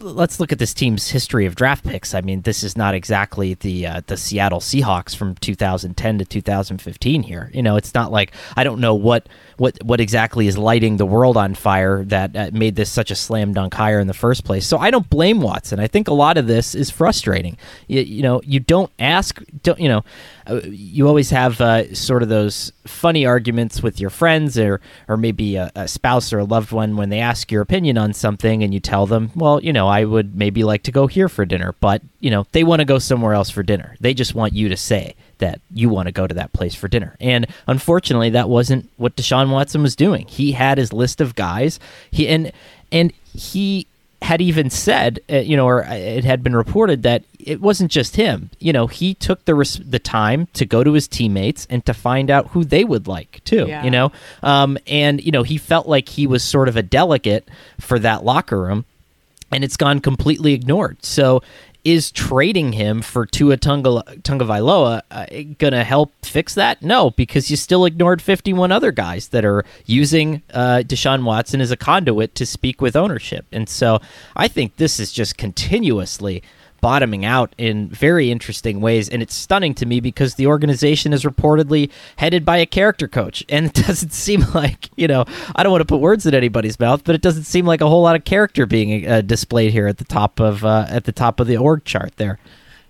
let's look at this team's history of draft picks. I mean this is not exactly the uh, the seattle seahawks from 2010 to 2015 here. You know it's not like i don't know what what what exactly is lighting the world on fire that uh, made this such a slam dunk hire in the first place. So i don't blame watson. I think a lot of this is frustrating. You, you know you don't ask don't you know uh, you always have uh, sort of those funny arguments with your friends or or maybe a, a, spouse or a loved one when they ask your opinion on something and you tell them, well, you know, I would maybe like to go here for dinner, but you know, they want to go somewhere else for dinner. They just want you to say that you want to go to that place for dinner. And unfortunately, that wasn't what Deshaun Watson was doing. He had his list of guys. He and and he had even said, uh, you know, or uh, it had been reported that it wasn't just him. You know, he took the res- the time to go to his teammates and to find out who they would like too. Yeah. You know, um, and you know, he felt like he was sort of a delegate for that locker room, and it's gone completely ignored. So is trading him for Tua Tunga Tagovailoa uh, going to help fix that? No, because you still ignored 51 other guys that are using uh, Deshaun Watson as a conduit to speak with ownership. And so I think this is just continuously bottoming out in very interesting ways. And it's stunning to me because the organization is reportedly headed by a character coach. And it *laughs* doesn't seem like, you know, I don't want to put words in anybody's mouth, but it doesn't seem like a whole lot of character being uh, displayed here at the top of uh, at the top of the org chart there.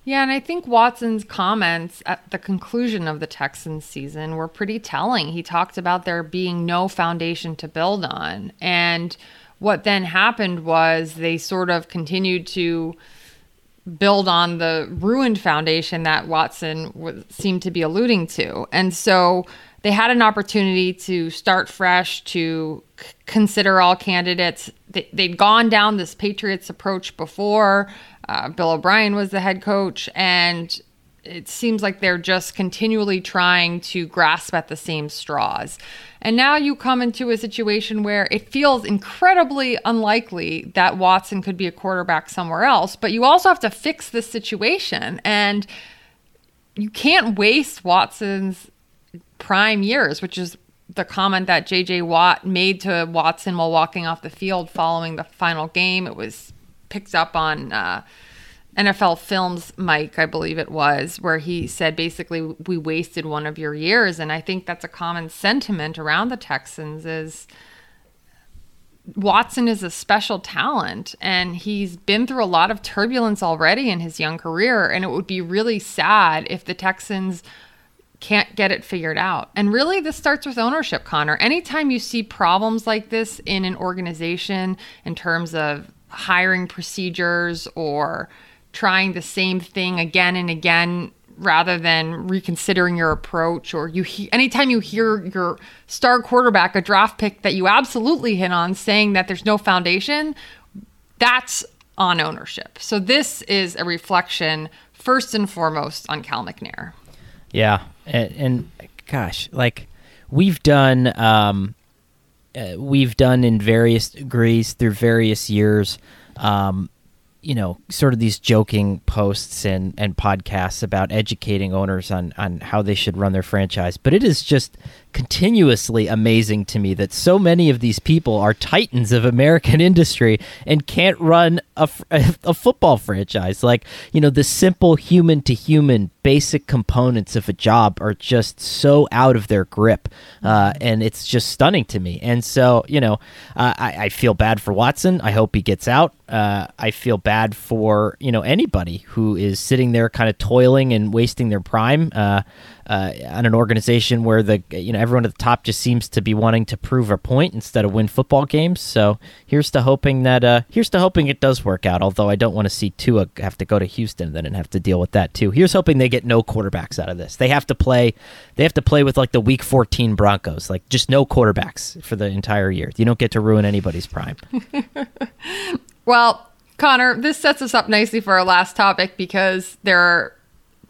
Yeah, and I think Watson's comments at the conclusion of the Texans season were pretty telling. He talked about there being no foundation to build on. And what then happened was they sort of continued to build on the ruined foundation that Watson was, seemed to be alluding to. And so they had an opportunity to start fresh, to c- consider all candidates. They'd gone down this Patriots approach before. Uh, Bill O'Brien was the head coach, and it seems like they're just continually trying to grasp at the same straws. And now you come into a situation where it feels incredibly unlikely that Watson could be a quarterback somewhere else, but you also have to fix this situation. And you can't waste Watson's prime years, which is the comment that JJ Watt made to Watson while walking off the field following the final game. It was picked up on. Uh, NFL Films mic, I believe it was, where he said basically we wasted one of your years, and I think that's a common sentiment around the Texans is Watson is a special talent and he's been through a lot of turbulence already in his young career and it would be really sad if the Texans can't get it figured out. And really this starts with ownership, Conor. Anytime you see problems like this in an organization in terms of hiring procedures or trying the same thing again and again rather than reconsidering your approach or you he- anytime you hear your star quarterback a draft pick that you absolutely hit on saying that there's no foundation that's on ownership. So this is a reflection first and foremost on cal mcnair. Yeah and, and gosh like we've done um, uh, we've done in various degrees through various years um, you know, sort of these joking posts and, and podcasts about educating owners on, on how they should run their franchise. But it is just continuously amazing to me that so many of these people are titans of American *laughs* industry and can't run a, *laughs* a, football franchise. Like, you know, the simple human to human basic components of a job are just so out of their grip. Uh, and it's just stunning to me. And so, you know, uh, I, I, feel bad for Watson. I hope he gets out. Uh, I feel bad for, you know, anybody who is sitting there kind of toiling and wasting their prime. Uh, on an organization where the you know everyone at the top just seems to be wanting to prove a point instead of win football games. So here's to hoping that uh, here's to hoping it does work out. Although I don't want to see Tua have to go to Houston then and have to deal with that too. Here's hoping they get no quarterbacks out of this. They have to play they have to play with like the Week 14 Broncos, like just no quarterbacks for the entire year. You don't get to ruin anybody's prime. *laughs* well. Conor, this sets us up nicely for our last topic because there are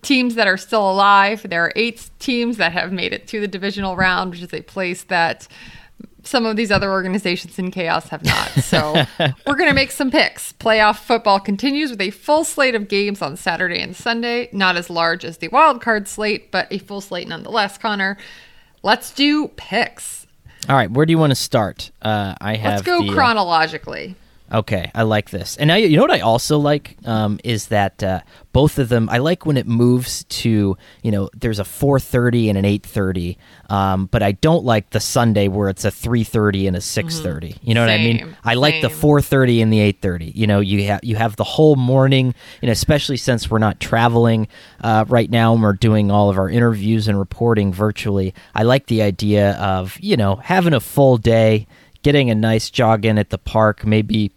teams that are still alive. There are eight teams that have made it to the divisional round, which is a place that some of these other organizations in chaos have not. So *laughs* we're going to make some picks. Playoff football continues with a full slate of games on Saturday and Sunday. Not as large as the wild card slate, but a full slate nonetheless. Conor, let's do picks. All right, where do you want to start? Uh, I have. Let's go the, uh, chronologically. Okay, I like this. And now you know what I also like um, is that uh, both of them. I like when it moves to you know there's a 4:30 and an 8:30, um, but I don't like the Sunday where it's a 3:30 and a 6:30. Mm-hmm. You know same, what I mean? I like same. the 4:30 and the 8:30. You know, you have you have the whole morning. You know, especially since we're not traveling uh, right now and we're doing all of our interviews and reporting virtually. I like the idea of you know having a full day getting a nice jog in at the park, maybe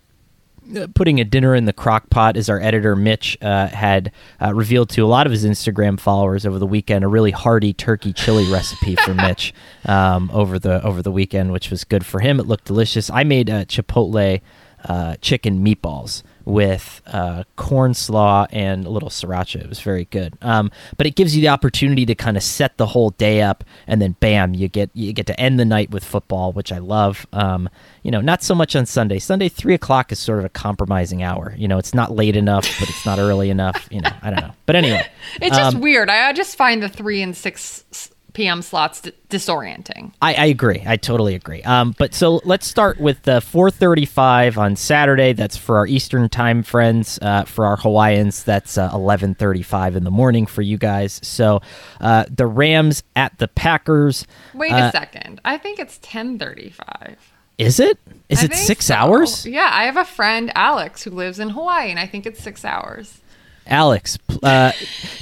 putting a dinner in the crock pot, as our editor Mitch uh, had uh, revealed to a lot of his Instagram followers over the weekend, a really hearty turkey chili recipe for *laughs* Mitch um, over the over the weekend, which was good for him. It looked delicious. I made a chipotle uh, chicken meatballs with uh, corn slaw and a little sriracha. It was very good. Um, but it gives you the opportunity to kind of set the whole day up, and then bam, you get you get to end the night with football, which I love. Um, you know, not so much on Sunday. Sunday three o'clock is sort of a compromising hour. You know, it's not late enough, but it's not early enough. You know, I don't know. But anyway, *laughs* it's just um, weird. I, I just find the three and six p.m. slots d- disorienting. I, I, agree. I totally agree. Um, but so let's start with the 4:35 on Saturday. That's for our Eastern time friends. Uh, for our Hawaiians, that's uh, 11:35 in the morning for you guys. So uh, the Rams at the Packers. Wait a uh, second. I think it's 10:35. Is it? Is I it six so. hours? Yeah, I have a friend Alex who lives in Hawaii, and I think it's six hours. Alex, uh,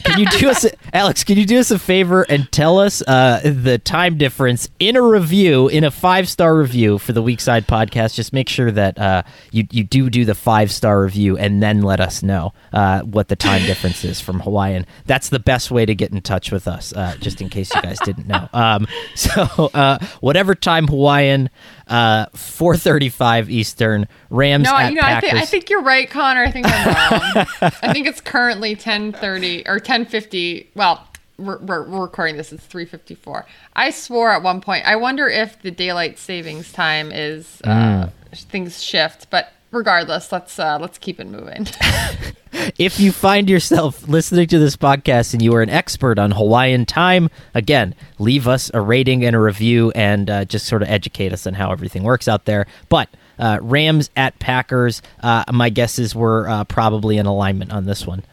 can you do us, a, *laughs* Alex? Can you do us a favor and tell us uh, the time difference in a review, in a five star review for the Weak-Side podcast? Just make sure that uh, you you do do the five star review, and then let us know uh, what the time difference is from Hawaiian. That's the best way to get in touch with us, uh, just in case you guys didn't know. *laughs* Um, so uh, whatever time Hawaiian, four thirty five Eastern, Rams no, at you know. I, th- I think you're right, Conor. I think I'm wrong. *laughs* I think it's currently 10:30 or 10:50. Well, we're, we're, we're, recording this. It's 3:54. I swore at one point. I wonder if the daylight savings time is uh, mm. things shift, but regardless, let's uh, let's keep it moving. *laughs* if you find yourself listening to this podcast and you are an expert on Hawaiian time, again, leave us a rating and a review and uh, just sort of educate us on how everything works out there. But uh, Rams at Packers. Uh, my guesses were uh, probably in alignment on this one.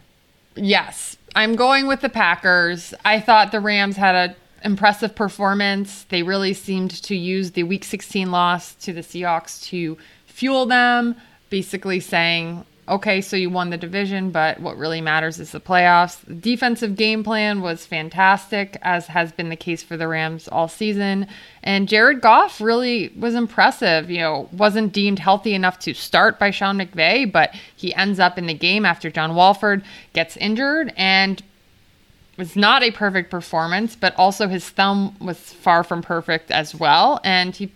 Yes, I'm going with the Packers. I thought the Rams had a impressive performance. They really seemed to use the Week 16 loss to the Seahawks to fuel them, basically saying, okay, so you won the division, but what really matters is the playoffs. The defensive game plan was fantastic, as has been the case for the Rams all season. And Jared Goff really was impressive. You know, wasn't deemed healthy enough to start by Sean McVay, but he ends up in the game after John Wolford gets injured and was not a perfect performance, but also his thumb was far from perfect as well. And he,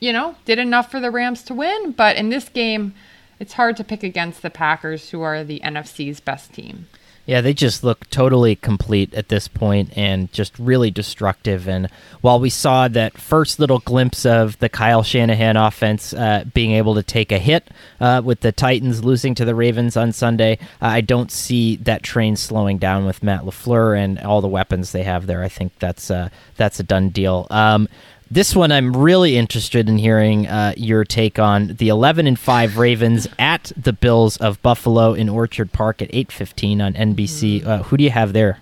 you know, did enough for the Rams to win. But in this game, it's hard to pick against the Packers, who are the NFC's best team. Yeah, they just look totally complete at this point and just really destructive. And while we saw that first little glimpse of the Kyle Shanahan offense uh, being able to take a hit uh, with the Titans losing to the Ravens on Sunday, uh, I don't see that train slowing down with Matt LaFleur and all the weapons they have there. I think that's uh, that's a done deal. Um, this one I'm really interested in hearing uh, your take on the 11 and 5 Ravens at the Bills of Buffalo in Orchard Park at 8:15 on NBC. Mm-hmm. Uh, who do you have there?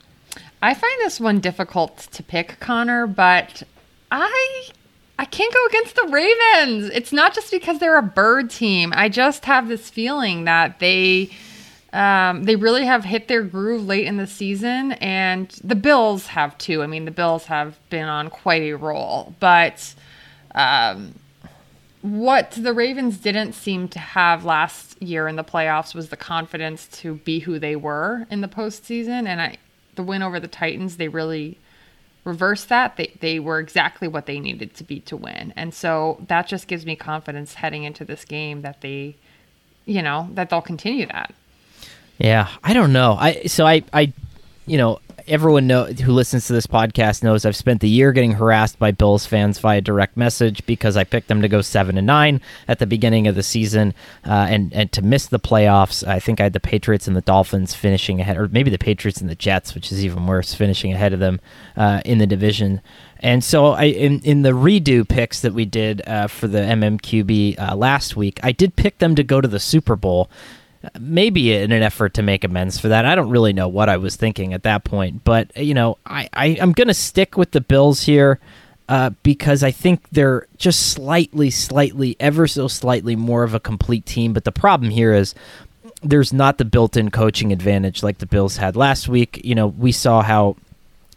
I find this one difficult to pick, Conor, but I I can't go against the Ravens. It's not just because they're a bird team. I just have this feeling that they um, they really have hit their groove late in the season, and the Bills have too. I mean, the Bills have been on quite a roll, but um, what the Ravens didn't seem to have last year in the playoffs was the confidence to be who they were in the postseason. And I, the win over the Titans, they really reversed that. They they were exactly what they needed to be to win, and so that just gives me confidence heading into this game that they, you know, that they'll continue that. Yeah, I don't know. I so I I you know everyone know who listens to this podcast knows I've spent the year getting harassed by Bills fans via direct message because I picked them to go seven and nine at the beginning of the season uh, and and to miss the playoffs. I think I had the Patriots and the Dolphins finishing ahead, or maybe the Patriots and the Jets, which is even worse, finishing ahead of them uh, in the division. And so, I in, in the redo picks that we did uh, for the MMQB uh, last week, I did pick them to go to the Super Bowl maybe in an effort to make amends for that. I don't really know what I was thinking at that point, but you know, I, I am going to stick with the Bills here uh, because I think they're just slightly, slightly, ever so slightly more of a complete team. But the problem here is there's not the built-in coaching advantage like the Bills had last week. You know, we saw how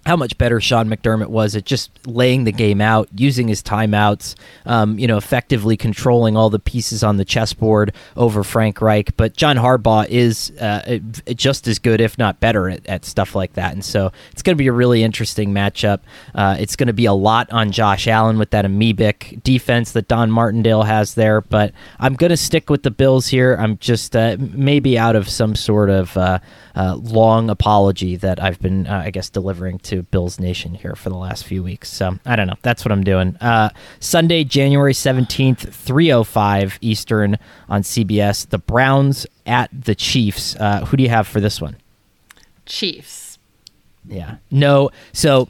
how much better Sean McDermott was at just laying the game out, using his timeouts, um, you know, effectively controlling all the pieces on the chessboard over Frank Reich. But John Harbaugh is uh, just as good, if not better, at, at, stuff like that. And so it's going to be a really interesting matchup. Uh, it's going to be a lot on Josh Allen with that amoebic defense that Don Martindale has there. But I'm going to stick with the Bills here. I'm just uh, maybe out of some sort of uh, uh, long apology that I've been, uh, I guess, delivering to Bills Nation here for the last few weeks. So I don't know. That's what I'm doing. Uh, Sunday, January 17th, 3:05 Eastern on CBS. The Browns at the Chiefs. Uh, who do you have for this one? Chiefs. Yeah. No. So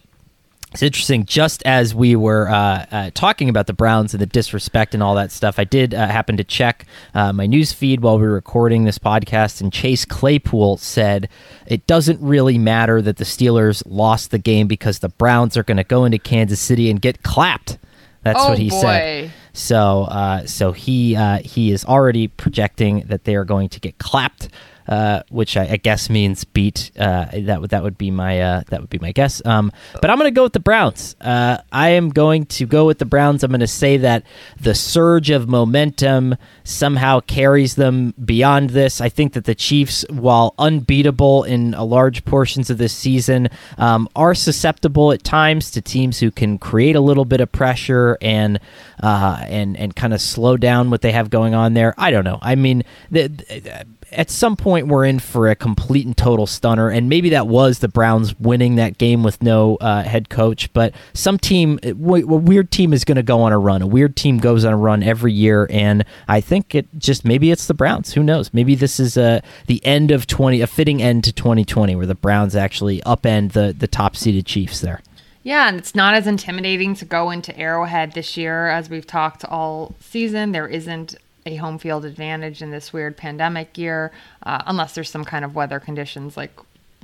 it's interesting. Just as we were uh, uh, talking about the Browns and the disrespect and all that stuff, I did uh, happen to check uh, my news feed while we were recording this podcast, and Chase Claypool said it doesn't really matter that the Steelers lost the game because the Browns are going to go into Kansas City and get clapped. That's oh, what he boy. said. So, uh, so he uh, he is already projecting that they are going to get clapped uh, which I, I, guess means beat. Uh, that would that would be my uh, that would be my guess. Um, but I'm going to go with the Browns. Uh, I am going to go with the Browns. I'm going to say that the surge of momentum somehow carries them beyond this. I think that the Chiefs, while unbeatable in a large portions of this season, um, are susceptible at times to teams who can create a little bit of pressure and uh, and and kind of slow down what they have going on there. I don't know. I mean, the, the, at some point we're in for a complete and total stunner, and maybe that was the Browns winning that game with no uh, head coach. But some team, a weird team, is going to go on a run. A weird team goes on a run every year, and I think it just maybe it's the Browns. Who knows? Maybe this is a the end of twenty, a fitting end to twenty twenty, where the Browns actually upend the the top seeded Chiefs there. Yeah, and it's not as intimidating to go into Arrowhead this year as we've talked all season. There isn't a home field advantage in this weird pandemic year, uh, unless there's some kind of weather conditions like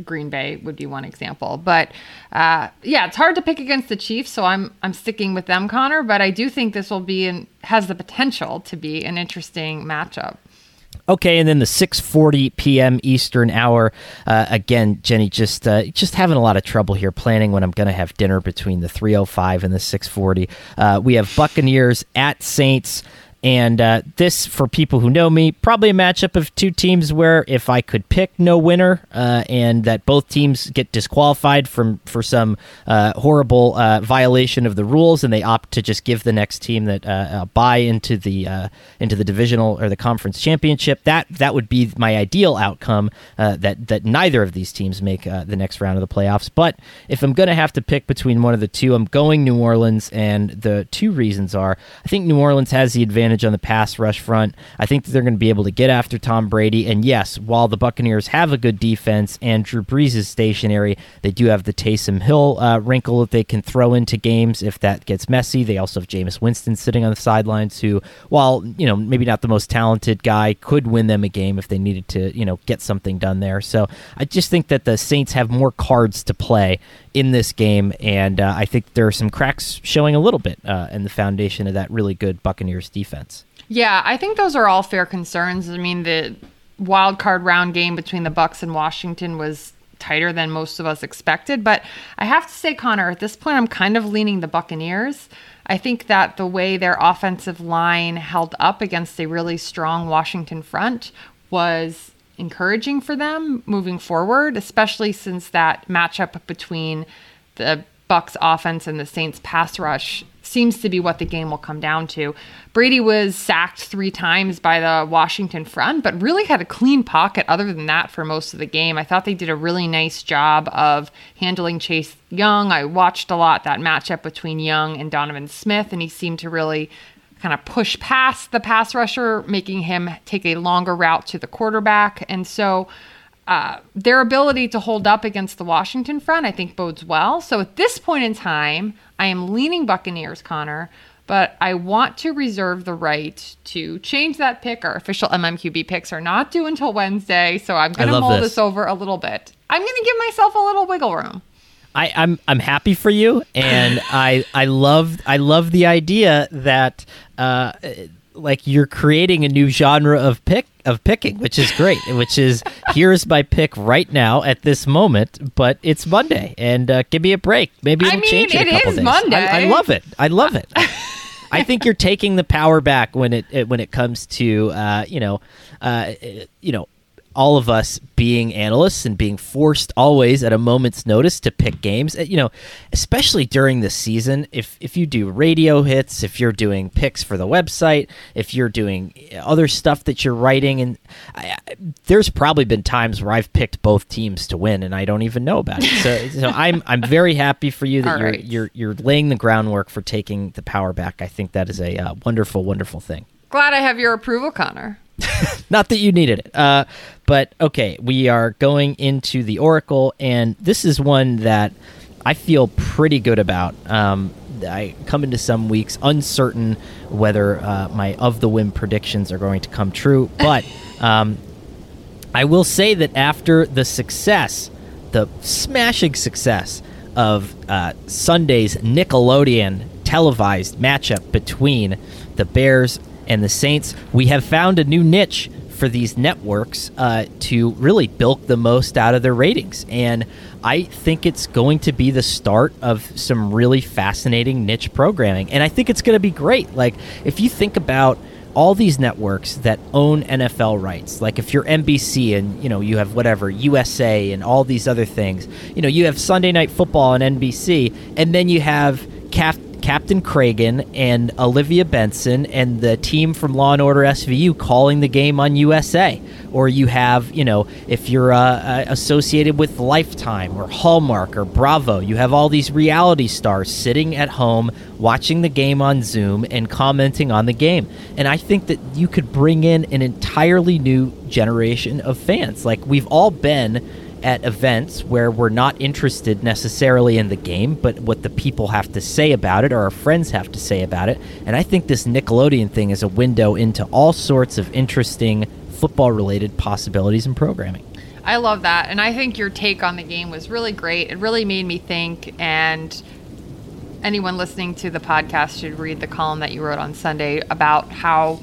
Green Bay would be one example. But uh, yeah, it's hard to pick against the Chiefs, so I'm I'm sticking with them, Conor. But I do think this will be and has the potential to be an interesting matchup. Okay, and then the 6:40 p.m. Eastern hour. Uh, again, Jenny, just uh, just having a lot of trouble here planning when I'm going to have dinner between the 3:05 and the 6:40. Uh, we have Buccaneers at Saints. And uh, this, for people who know me, probably a matchup of two teams where if I could pick no winner, uh, and that both teams get disqualified from for some uh, horrible uh, violation of the rules, and they opt to just give the next team that uh, buy into the uh, into the divisional or the conference championship, that that would be my ideal outcome. that that neither of these teams make the next round of the playoffs. But if I'm going to have to pick between one of the two, I'm going New Orleans, and the two reasons are I think New Orleans has the advantage advantage on the pass rush front. I think they're going to be able to get after Tom Brady. And yes, while the Buccaneers have a good defense and Drew Brees is stationary, they do have the Taysom Hill uh, wrinkle that they can throw into games if that gets messy. They also have Jameis Winston sitting on the sidelines, who, while you know maybe not the most talented guy, could win them a game if they needed to, you know, get something done there. So I just think that the Saints have more cards to play in this game, and uh, I think there are some cracks showing a little bit uh, in the foundation of that really good Buccaneers defense. Yeah, I think those are all fair concerns. I mean, the wild card round game between the Bucks and Washington was tighter than most of us expected, but I have to say, Conor, at this point, I'm kind of leaning the Buccaneers. I think that the way their offensive line held up against a really strong Washington front was encouraging for them moving forward, especially since that matchup between the Bucks offense and the Saints pass rush seems to be what the game will come down to. Brady was sacked 3 times by the Washington front, but really had a clean pocket other than that for most of the game. I thought they did a really nice job of handling Chase Young. I watched a lot that matchup between Young and Donovan Smith and he seemed to really kind of push past the pass rusher, making him take a longer route to the quarterback. And so uh, their ability to hold up against the Washington front, I think, bodes well. So at this point in time, I am leaning Buccaneers, Conor, but I want to reserve the right to change that pick. Our official MMQB picks are not due until Wednesday, so I'm going to mull this. this over a little bit. I'm going to give myself a little wiggle room. I, am I'm, I'm happy for you, and *laughs* I I love I love the idea that uh, like you're creating a new genre of pick of picking, which is great. which is here's my pick right now at this moment, but it's Monday, and uh, give me a break. Maybe it'll I mean, change in a couple days. Monday. I, I love it. I love it. *laughs* I think you're taking the power back when it, it when it comes to uh, you know uh, you know all of us being analysts and being forced always at a moment's notice to pick games uh, you know especially during the season if if you do radio hits if you're doing picks for the website if you're doing other stuff that you're writing and I, there's probably been times where I've picked both teams to win and I don't even know about it. So, so *laughs* I'm I'm very happy for you that you're you're you're laying the groundwork for taking the power back. I think that is a uh, wonderful wonderful thing. Glad I have your approval Conor *laughs* Not that you needed it. Uh, but okay, we are going into the Orracle, and this is one that I feel pretty good about. Um, I come into some weeks uncertain whether uh, my of the whim predictions are going to come true, *laughs* but um, I will say that after the success, the smashing success of uh, Sunday's Nickelodeon televised matchup between the Bears and the Saints, we have found a new niche for these networks uh, to really bilk the most out of their ratings. And I think it's going to be the start of some really fascinating niche programming. And I think it's going to be great. Like, if you think about all these networks that own NFL rights, like if you're NBC and you know you have whatever USA and all these other things, you know you have Sunday Night Football on NBC, and then you have CAF Captain Cragen and Olivia Benson and the team from Law and Order SVU calling the game on USA. Or you have, you know, if you're uh, uh, associated with Lifetime or Hallmark or Bravo, you have all these reality stars sitting at home watching the game on Zoom and commenting on the game. And I think that you could bring in an entirely new generation of fans. Like we've all been at events where we're not interested necessarily in the game, but what the people have to say about it or our friends have to say about it. And I think this Nickelodeon thing is a window into all sorts of interesting football related possibilities and programming. I love that. And I think your take on the game was really great. It really made me think. And anyone listening to the podcast should read the column that you wrote on Sunday about how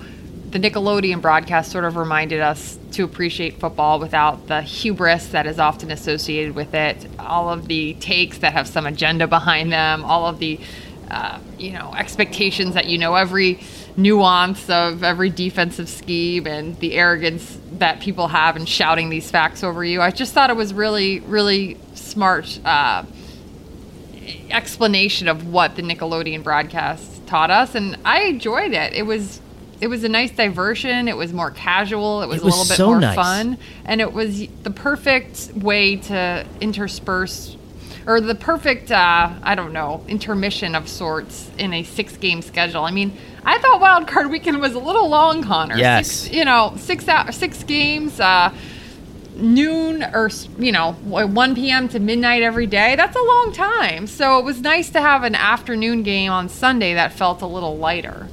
the Nickelodeon broadcast sort of reminded us to appreciate football without the hubris that is often associated with it. All of the takes that have some agenda behind them, all of the uh, you know expectations that you know every nuance of every defensive scheme and the arrogance that people have in shouting these facts over you. I just thought it was really, really smart uh, explanation of what the Nickelodeon broadcast taught us, and I enjoyed it. It was it was a nice diversion. It was more casual. It was, It was a little bit so more nice. fun, and it was the perfect way to intersperse, or the perfect uh, I don't know intermission of sorts in a six game schedule. I mean, I thought Wild Card Weekend was a little long, Conor. Yes. Six, you know, six out six games. Uh, noon or you know 1 p.m. to midnight every day that's a long time so it was nice to have an afternoon game on Sunday that felt a little lighter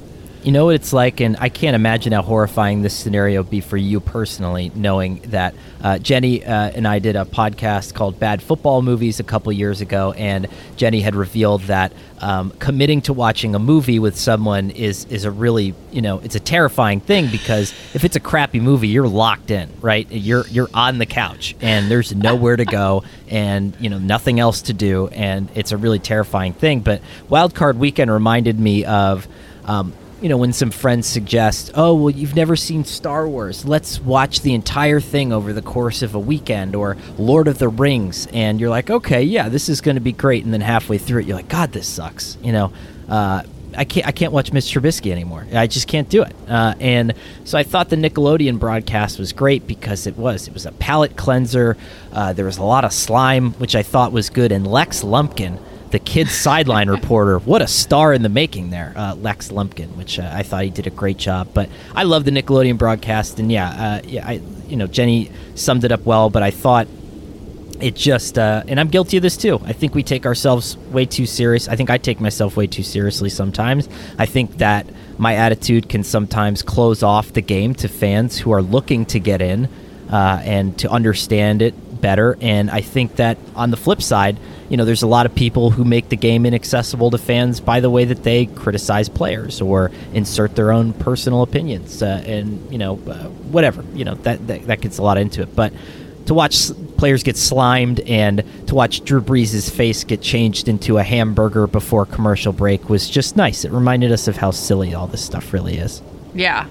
You know what it's like, and I can't imagine how horrifying this scenario would be for you personally, knowing that uh, Jenny uh, and I did a podcast called Bad Football Movies a couple years ago, and Jenny had revealed that um, committing to watching a movie with someone is is a really you know it's a terrifying thing because if it's a crappy movie, you're locked in, right? You're you're on the couch, and there's nowhere to go, and you know nothing else to do, and it's a really terrifying thing. But Wild Card Weekend reminded me of. Um, you know, when some friends suggest, oh, well, you've never seen Star Wars, let's watch the entire thing over the course of a weekend, or Lord of the Rings, and you're like, okay, yeah, this is going to be great, and then halfway through it, you're like, God, this sucks. You know, uh, I can't, I can't watch Mitch Trubisky anymore. I just can't do it. Uh, and so I thought the Nickelodeon broadcast was great because it was, it was a palate cleanser. Uh, there was a lot of slime, which I thought was good, and Lex Lumpkin the kid's sideline reporter. What a star in the making there, uh, Lex Lumpkin, which uh, I thought he did a great job. But I love the Nickelodeon broadcast, and yeah, uh, yeah, I, you know, Jenny summed it up well. But I thought it just, uh, and I'm guilty of this too. I think we take ourselves way too serious. I think I take myself way too seriously sometimes. I think that my attitude can sometimes close off the game to fans who are looking to get in uh, and to understand it better. And I think that on the flip side, you know, there's a lot of people who make the game inaccessible to fans by the way that they criticize players or insert their own personal opinions, uh, and you know, uh, whatever. You know, that, that that gets a lot into it. But to watch players get slimed and to watch Drew Brees' face get changed into a hamburger before commercial break was just nice. It reminded us of how silly all this stuff really is. Yeah,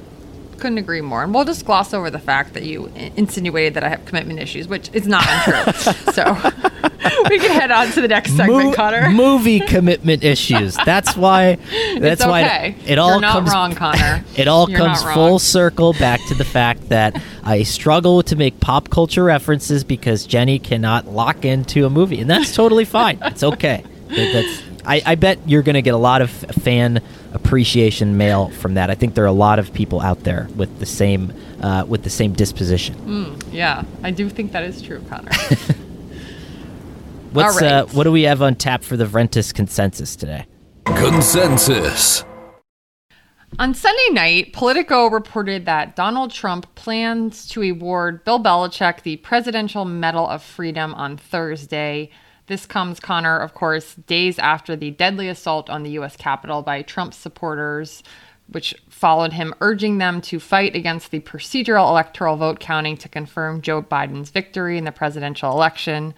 couldn't agree more. And we'll just gloss over the fact that you insinuated that I have commitment issues, which is not untrue. *laughs* so *laughs* we can head on to the next segment, Mo- Conor. movie commitment issues. *laughs* That's why. That's it's why okay. it all You're not comes. wrong, Conor. It all You're comes not wrong. full circle back to the fact that I struggle to make pop culture references because Jenny cannot lock into a movie, and that's totally fine. It's okay. That- That's. I, I bet you're going to get a lot of fan appreciation mail from that. I think there are a lot of people out there with the same uh, with the same disposition. Mm, yeah, I do think that is true, Conor. *laughs* What's All right. uh, what do we have on tap for the Vrentas consensus today? Consensus. On Sunday night, Politico reported that Donald Trump plans to award Bill Belichick the Presidential Medal of Freedom on Thursday. This comes, Conor, of course, days after the deadly assault on the U.S. Capitol by Trump supporters, which followed him urging them to fight against the procedural electoral vote counting to confirm Joe Biden's victory in the presidential election.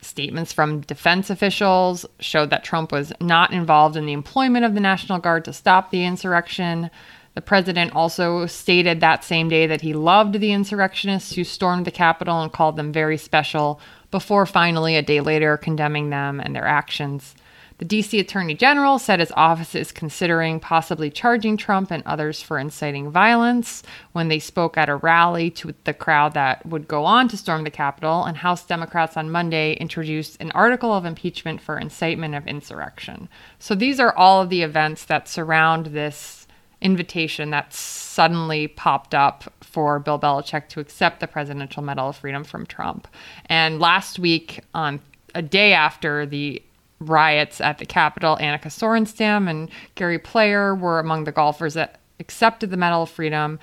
Statements from defense officials showed that Trump was not involved in the employment of the National Guard to stop the insurrection. The president also stated that same day that he loved the insurrectionists who stormed the Capitol and called them very special, before finally, a day later, condemning them and their actions. The DC Attorney General said his office is considering possibly charging Trump and others for inciting violence when they spoke at a rally to the crowd that would go on to storm the Capitol. And House Democrats on Monday introduced an article of impeachment for incitement of insurrection. So these are all of the events that surround this invitation that suddenly popped up for Bill Belichick to accept the Presidential Medal of Freedom from Trump. And last week, on a day after the riots at the Capitol, Annika Sorenstam and Gary Player were among the golfers that accepted the Medal of Freedom.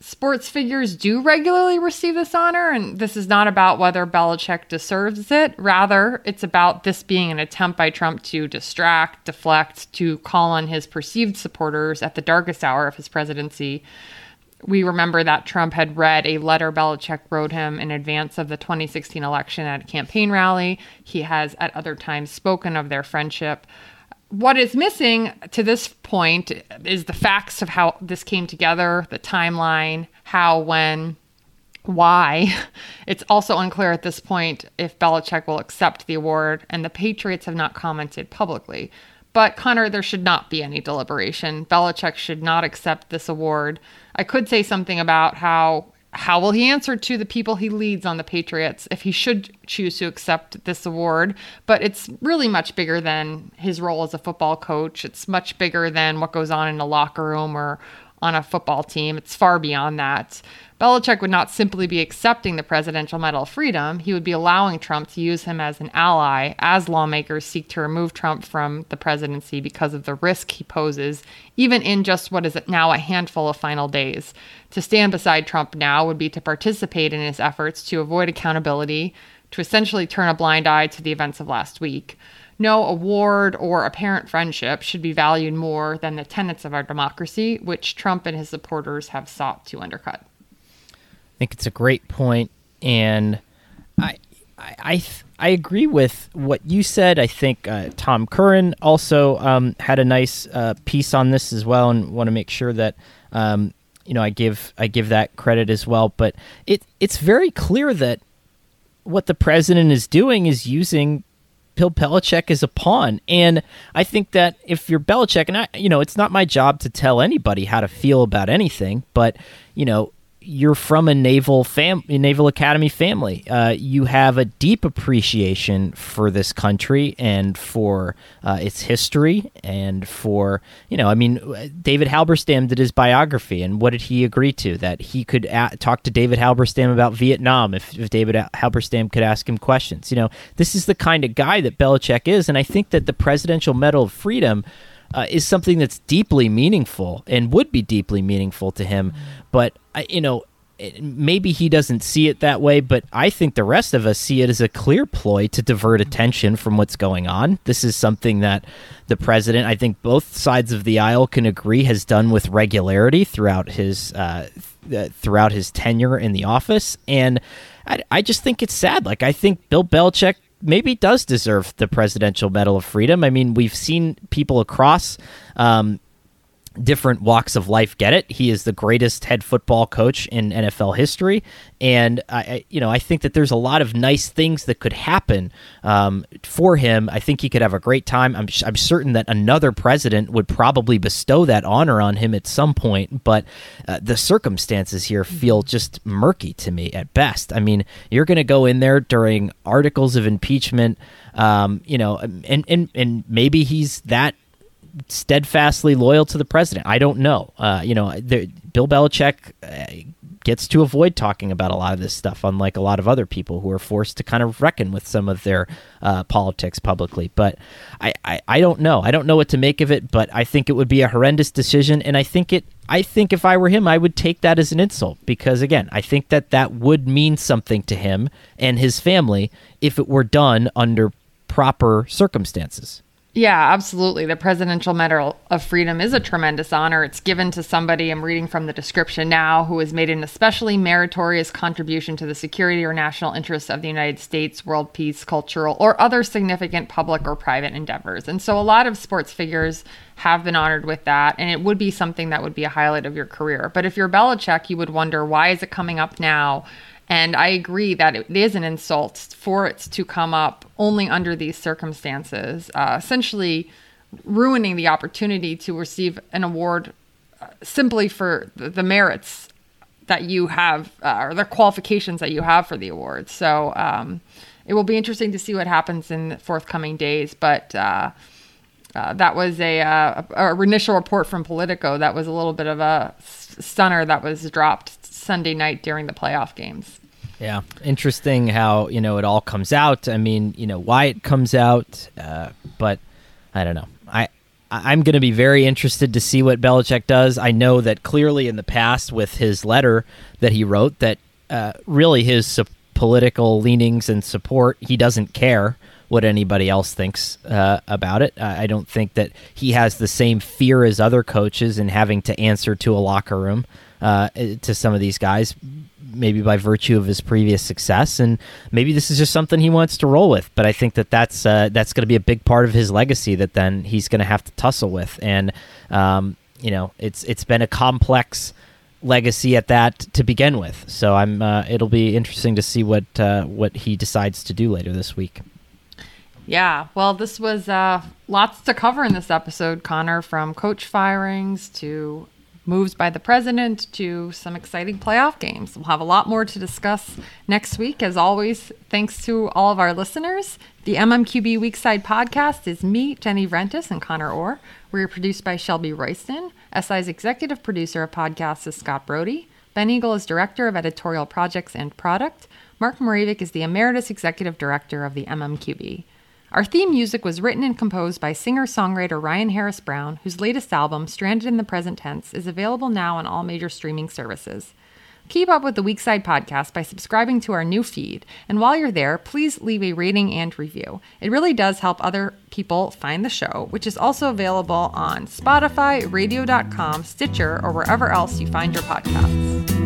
sports figures do regularly receive this honor, and this is not about whether Belichick deserves it. Rather, it's about this being an attempt by Trump to distract, deflect, to call on his perceived supporters at the darkest hour of his presidency. We remember that Trump had read a letter Belichick wrote him in advance of the 2016 election at a campaign rally. He has at other times spoken of their friendship what is missing to this point is the facts of how this came together, the timeline, how, when, why. *laughs* It's also unclear at this point if Belichick will accept the award, and the Patriots have not commented publicly. But Connor, there should not be any deliberation. Belichick should not accept this award. I could say something about how how will he answer to the people he leads on the Patriots if he should choose to accept this award? But it's really much bigger than his role as a football coach. It's much bigger than what goes on in a locker room or on a football team. It's far beyond that. Belichick would not simply be accepting the Presidential Medal of Freedom, he would be allowing Trump to use him as an ally as lawmakers seek to remove Trump from the presidency because of the risk he poses, even in just what is now a handful of final days. To stand beside Trump now would be to participate in his efforts to avoid accountability, to essentially turn a blind eye to the events of last week. No award or apparent friendship should be valued more than the tenets of our democracy, which Trump and his supporters have sought to undercut think it's a great point, and I I I, I agree with what you said. I think uh, Tom Curran also um, had a nice uh, piece on this as well, and want to make sure that. Um, you know, I give I give that credit as well, but it it's very clear that what the president is doing is using Bill Belichick as a pawn. And I think that if you're Belichick, and I, you know, it's not my job to tell anybody how to feel about anything, but you know, you're from a naval fam naval academy family. Uh, you have a deep appreciation for this country and for uh, its history and for you know i mean david halberstam did his biography and what did he agree to? That he could a- talk to david halberstam about vietnam if, if david halberstam could ask him questions. You know this is the kind of guy that Belichick is and i think that the presidential medal of freedom uh, is something that's deeply meaningful and would be deeply meaningful to him. But you know, maybe he doesn't see it that way, but I think the rest of us see it as a clear ploy to divert attention from what's going on. This is something that the president, I think both sides of the aisle can agree, has done with regularity throughout his uh, th- throughout his tenure in the office, and I, I just think it's sad. Like I think Bill Belichick maybe does deserve the Presidential Medal of Freedom. I mean, we've seen people across um, different walks of life get it. He is the greatest head football coach in NFL history, and I, you know, I think that there's a lot of nice things that could happen um, for him. I think he could have a great time. I'm, I'm certain that another president would probably bestow that honor on him at some point, but uh, the circumstances here feel just murky to me at best. I mean, you're going to go in there during articles of impeachment. Um, you know, and and and maybe he's that steadfastly loyal to the president. I don't know. Uh, you know, the, Bill Belichick uh, gets to avoid talking about a lot of this stuff, unlike a lot of other people who are forced to kind of reckon with some of their uh, politics publicly. But I, I, I don't know. I don't know what to make of it. But I think it would be a horrendous decision, and I think it. I think if I were him, I would take that as an insult because, again, I think that that would mean something to him and his family if it were done under proper circumstances. Yeah, absolutely. The Presidential Medal of Freedom is a tremendous honor. It's given to somebody, I'm reading from the description now, who has made an especially meritorious contribution to the security or national interests of the United States, world peace, cultural, or other significant public or private endeavors. And so a lot of sports figures have been honored with that, and it would be something that would be a highlight of your career. But if you're Belichick, you would wonder why is it coming up now? And I agree that it is an insult for it to come up only under these circumstances, uh, essentially ruining the opportunity to receive an award uh, simply for the, merits that you have uh, or the qualifications that you have for the award. So um, it will be interesting to see what happens in forthcoming days. But uh, uh, that was a, uh, a, a, initial report from Politico. That was a little bit of a stunner that was dropped Sunday night during the playoff games. Yeah, interesting how you know it all comes out. I mean, you know why it comes out, uh, but I don't know. I I'm going to be very interested to see what Belichick does. I know that clearly in the past with his letter that he wrote that uh, really his su- political leanings and support, he doesn't care what anybody else thinks uh, about it. I don't think that he has the same fear as other coaches in having to answer to a locker room uh, to some of these guys, maybe by virtue of his previous success, and maybe this is just something he wants to roll with. But I think that that's uh, that's going to be a big part of his legacy that then he's going to have to tussle with, and um, you know, it's it's been a complex legacy at that to begin with. So I'm uh, it'll be interesting to see what uh, what he decides to do later this week. Yeah, well, this was uh, lots to cover in this episode, Conor, from coach firings to moves by the president to some exciting playoff games. We'll have a lot more to discuss next week. As always, thanks to all of our listeners. The MMQB Weak-Side podcast is me, Jenny Vrentas, and Conor Orr. We are produced by Shelby Royston. SI's executive producer of podcasts is Scott Brody. Ben Eagle is director of editorial projects and product. Mark Mravic is the emeritus executive director of the MMQB. Our theme music was written and composed by singer songwriter Ryan Harris Brown, whose latest album, Stranded in the Present Tense, is available now on all major streaming services. Keep up with the Weak-Side podcast by subscribing to our new feed. And while you're there, please leave a rating and review. It really does help other people find the show, which is also available on Spotify, radio.com, Stitcher, or wherever else you find your podcasts.